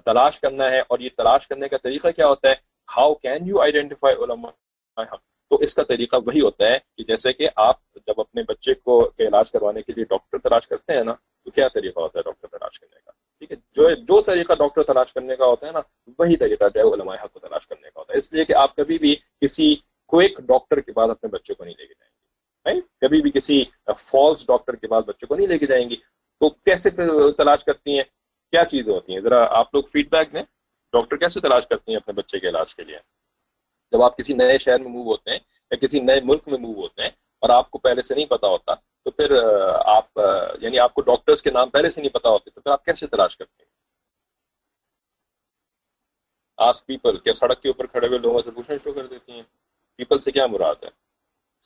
تلاش کرنا ہے۔ اور یہ تلاش کرنے کا طریقہ کیا ہوتا ہے؟ ہاؤ کین یو آئیڈینٹیفائی علماء حق؟ تو اس کا طریقہ وہی ہوتا ہے کہ جیسے کہ آپ جب اپنے بچے کو علاج کروانے کے لیے ڈاکٹر تلاش کرتے ہیں نا تو کیا طریقہ ہوتا ہے ڈاکٹر تلاش کرنے کا؟ ٹھیک ہے، جو جو طریقہ ڈاکٹر تلاش کرنے کا ہوتا ہے نا، وہی طریقہ جو ہے علماء حق کو تلاش کرنے کا ہوتا ہے۔ اس لیے کہ آپ کبھی بھی کسی کوئک ڈاکٹر کے بعد اپنے بچے کو نہیں لے کے جائیں گے کبھی بھی کسی فالس ڈاکٹر کے بعد بچوں کو نہیں لے کے جائیں گی تو کیسے تلاش کرتی ہیں؟ کیا چیزیں ہوتی ہیں؟ ذرا آپ لوگ فیڈ بیک دیں۔ ڈاکٹر کیسے تلاش کرتی ہیں اپنے بچے کے علاج کے لیے؟ جب آپ کسی نئے شہر میں موو ہوتے ہیں یا کسی نئے ملک میں موو ہوتے ہیں اور آپ کو پہلے سے نہیں پتا ہوتا تو پھر آپ یعنی آپ کو ڈاکٹرز کے نام پہلے سے نہیں پتا ہوتے، تو پھر آپ کیسے تلاش کرتے ہیں؟ آس پیپل کیا سڑک کے اوپر کھڑے ہوئے لوگوں سے پوچھنا شروع کر دیتی ہیں؟ پیپل سے کیا مراد ہے؟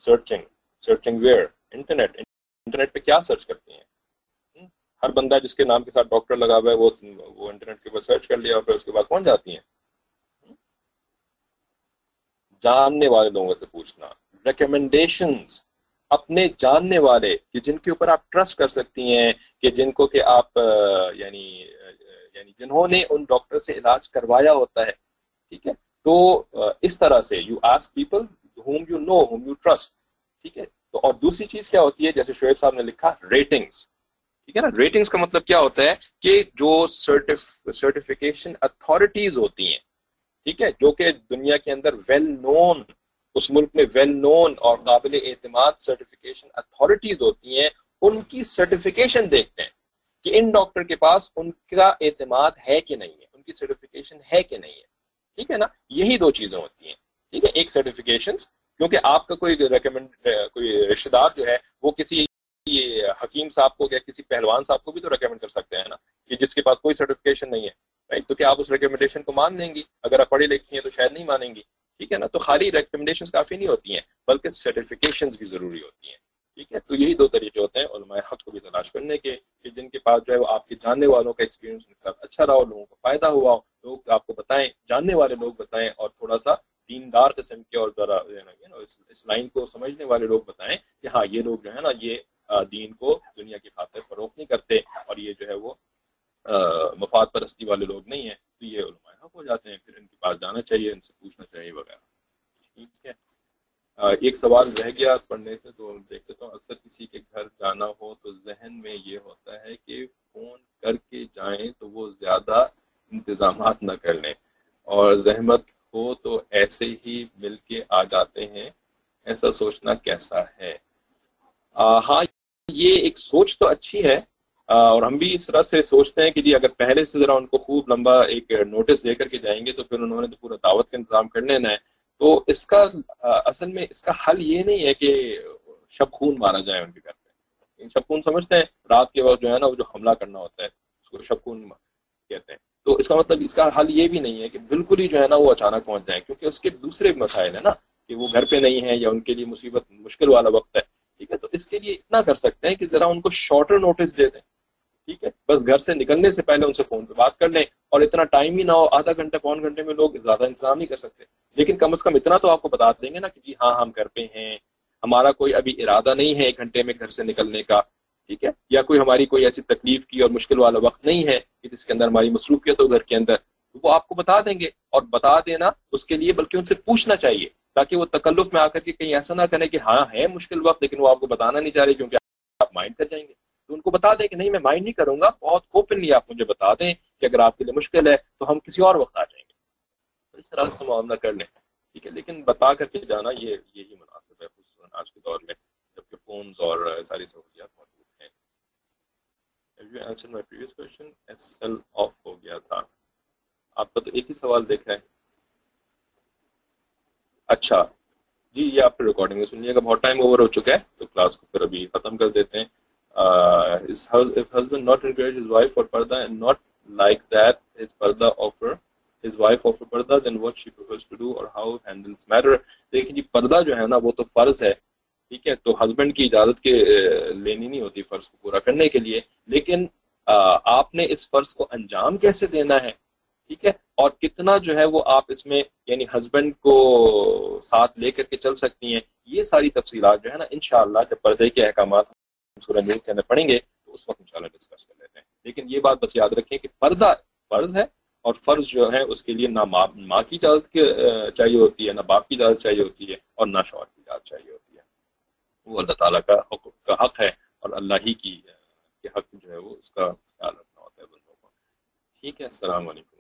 Searching searching where internet internet پہ کیا سرچ کرتی ہیں؟ ہر بندہ جس کے نام کے ساتھ ڈاکٹر لگا ہوا ہے، وہ وہ انٹرنیٹ کے اوپر سرچ کر لیا اور پھر اس کے بعد پہنچ جاتی ہیں؟ جاننے والے لوگوں سے پوچھنا ریکمنڈیشنز اپنے جاننے والے کہ جن کے اوپر آپ ٹرسٹ کر سکتی ہیں، کہ جن کو کہ آپ یعنی یعنی جنہوں نے ان ڈاکٹر سے علاج کروایا ہوتا ہے، ٹھیک ہے؟ تو اس طرح سے you ask people whom you know whom you trust ٹھیک ہے؟ تو اور دوسری چیز کیا ہوتی ہے؟ جیسے شعیب صاحب نے لکھا ریٹنگس ٹھیک ہے نا؟ ریٹنگس کا مطلب کیا ہوتا ہے کہ جو سرٹیفکیشن اتھارٹیز ہوتی ہیں، ٹھیک ہے؟ جو کہ دنیا کے اندر ویل نون اس ملک میں ویل نون اور قابل اعتماد سرٹیفکیشن اتھارٹیز ہوتی ہیں، ان کی سرٹیفکیشن دیکھتے ہیں کہ ان ڈاکٹر کے پاس ان کا اعتماد ہے کہ نہیں ہے، ان کی سرٹیفکیشن ہے کہ نہیں ہے۔ ٹھیک ہے نا؟ یہی دو چیزیں ہوتی ہیں۔ ٹھیک ہے؟ ایک سرٹیفکیشن کیونکہ آپ کا کوئی ریکمنڈ کوئی رشتے دار جو ہے، وہ کسی حکیم صاحب کو یا کسی پہلوان صاحب کو بھی تو ریکمنڈ کر سکتے ہیں نا کہ جس کے پاس کوئی سرٹیفکیشن نہیں ہے تو کیا آپ اس ریکمنڈیشن کو مان لیں گی؟ اگر آپ پڑھی لکھی ہیں تو شاید نہیں مانیں گی۔ ٹھیک ہے نا؟ تو خالی ریکمنڈیشن کافی نہیں ہوتی ہیں، بلکہ سرٹیفکیشن بھی ضروری ہوتی ہیں۔ ٹھیک ہے؟ تو یہی دو طریقے ہوتے ہیں علماء حق کو بھی تلاش کرنے کے، کہ جن کے پاس جو ہے وہ آپ کے جاننے والوں کا ایکسپیرینس ان کے ساتھ اچھا رہا ہو، لوگوں کو فائدہ ہوا ہو، لوگ آپ کو بتائیں، جاننے والے لوگ بتائیں اور تھوڑا سا دیندار قسم کے اور ذرا اس لائن کو سمجھنے والے لوگ بتائیں کہ ہاں یہ لوگ جو ہے نا، یہ دین کو دنیا کی خاطر فروخت نہیں کرتے اور یہ جو ہے وہ مفاد پرستی والے لوگ نہیں ہیں۔ تو یہ علماء حق ہو جاتے ہیں، پھر ان کے پاس جانا چاہیے، ان سے پوچھنا چاہیے وغیرہ۔ ٹھیک ہے۔ ایک سوال رہ گیا پڑھنے سے، تو دیکھ لیتا ہوں اکثر کسی کے گھر جانا ہو تو ذہن میں یہ ہوتا ہے کہ فون کر کے جائیں تو وہ زیادہ انتظامات نہ کر لیں۔ اور زحمت ہو تو ایسے ہی مل کے آ جاتے ہیں۔ ایسا سوچنا کیسا ہے؟ ہاں یہ ایک سوچ تو اچھی ہے۔ اور ہم بھی اس طرح سے سوچتے ہیں کہ جی اگر پہلے سے ذرا ان کو خوب لمبا ایک نوٹس دے کر کے جائیں گے، تو پھر انہوں نے تو پورا دعوت کا انتظام کر لینا ہے تو اس کا اصل میں اس کا حل یہ نہیں ہے کہ شب خون مارا جائے ان کے گھر پہ۔ شب خون سمجھتے ہیں، رات کے وقت جو ہے نا، وہ جو حملہ کرنا ہوتا ہے، اس کو شب خون کہتے ہیں۔ تو اس کا مطلب اس کا حل یہ بھی نہیں ہے کہ بالکل ہی جو ہے نا، وہ اچانک پہنچ جائیں، کیونکہ اس کے دوسرے مسائل ہیں نا، کہ وہ گھر پہ نہیں ہے یا ان کے لیے مصیبت، مشکل والا وقت ہے۔ ٹھیک ہے، تو اس کے لیے اتنا کر سکتے ہیں کہ ذرا ان کو شارٹر نوٹس دے دیں، ٹھیک ہے؟ بس گھر سے نکلنے سے پہلے ان سے فون پہ بات کر لیں، اور اتنا ٹائم ہی نہ ہو، آدھا گھنٹے، پون گھنٹے میں لوگ زیادہ انتظام نہیں کر سکتے۔ لیکن کم از کم اتنا تو آپ کو بتا دیں گے نا کہ جی ہاں ہم گھر پہ ہیں، ہمارا کوئی ابھی ارادہ نہیں ہے ایک گھنٹے میں گھر سے نکلنے کا، ٹھیک ہے؟ یا کوئی ہماری کوئی ایسی تکلیف کی اور مشکل والا وقت نہیں ہے کہ جس کے اندر ہماری مصروفیت ہو گھر کے اندر، وہ آپ کو بتا دیں گے۔ اور بتا دینا اس کے لیے، بلکہ ان سے پوچھنا چاہیے۔ تاکہ وہ تکلف میں آ کر کے کہیں ایسا نہ کریں کہ ہاں ہے مشکل وقت، لیکن وہ آپ کو بتانا نہیں چاہ رہے کیونکہ آپ مائنڈ کر جائیں گے۔ تو ان کو بتا دیں کہ نہیں، میں مائنڈ نہیں کروں گا، بہت اوپنلی آپ مجھے بتا دیں کہ اگر آپ کے لیے مشکل ہے تو ہم کسی اور وقت آ جائیں گے۔ تو اس طرح سے معاملہ کر لیں۔ ٹھیک ہے، لیکن بتا کر کے جانا یہ، یہی مناسب ہے، خصوصاً آج کے دور میں، جبکہ فونز اور ساری سہولیات موجود ہیں۔ ہو گیا تھا۔ آپ کا تو ایک ہی سوال دیکھا ہے اچھا۔ جی یہ آپ ریکارڈنگ میں سنیے گا بہت ٹائم اوور ہو چکا ہے، تو کلاس کو پھر ابھی ختم کر دیتے ہیں۔ جی پردہ جو ہے نا، وہ تو فرض ہے، ٹھیک ہے؟ تو ہسبینڈ کی اجازت کے لینی نہیں ہوتی فرض کو پورا کرنے کے لیے۔ لیکن آپ نے اس فرض کو انجام کیسے دینا ہے؟ ٹھیک ہے؟ اور کتنا جو ہے وہ آپ اس میں یعنی ہسبینڈ کو ساتھ لے کر کے چل سکتی ہیں، یہ ساری تفصیلات جو ہے نا انشاءاللہ جب پردے کے احکامات کے اندر پڑھیں گے تو اس وقت انشاءاللہ ڈسکس کر لیتے ہیں۔ لیکن یہ بات بس یاد رکھیں کہ پردہ فرض ہے اور فرض جو ہے اس کے لیے نہ ماں کی اجازت چاہیے ہوتی ہے، نہ باپ کی اجازت چاہیے ہوتی ہے اور نہ شوہر کی اجازت چاہیے ہوتی ہے۔ وہ اللہ تعالیٰ کا حقوق کا حق ہے اور اللہ ہی کی حق جو ہے وہ اس کا خیال رکھنا ہوتا ہے بندوں کو ٹھیک ہے، السلام علیکم۔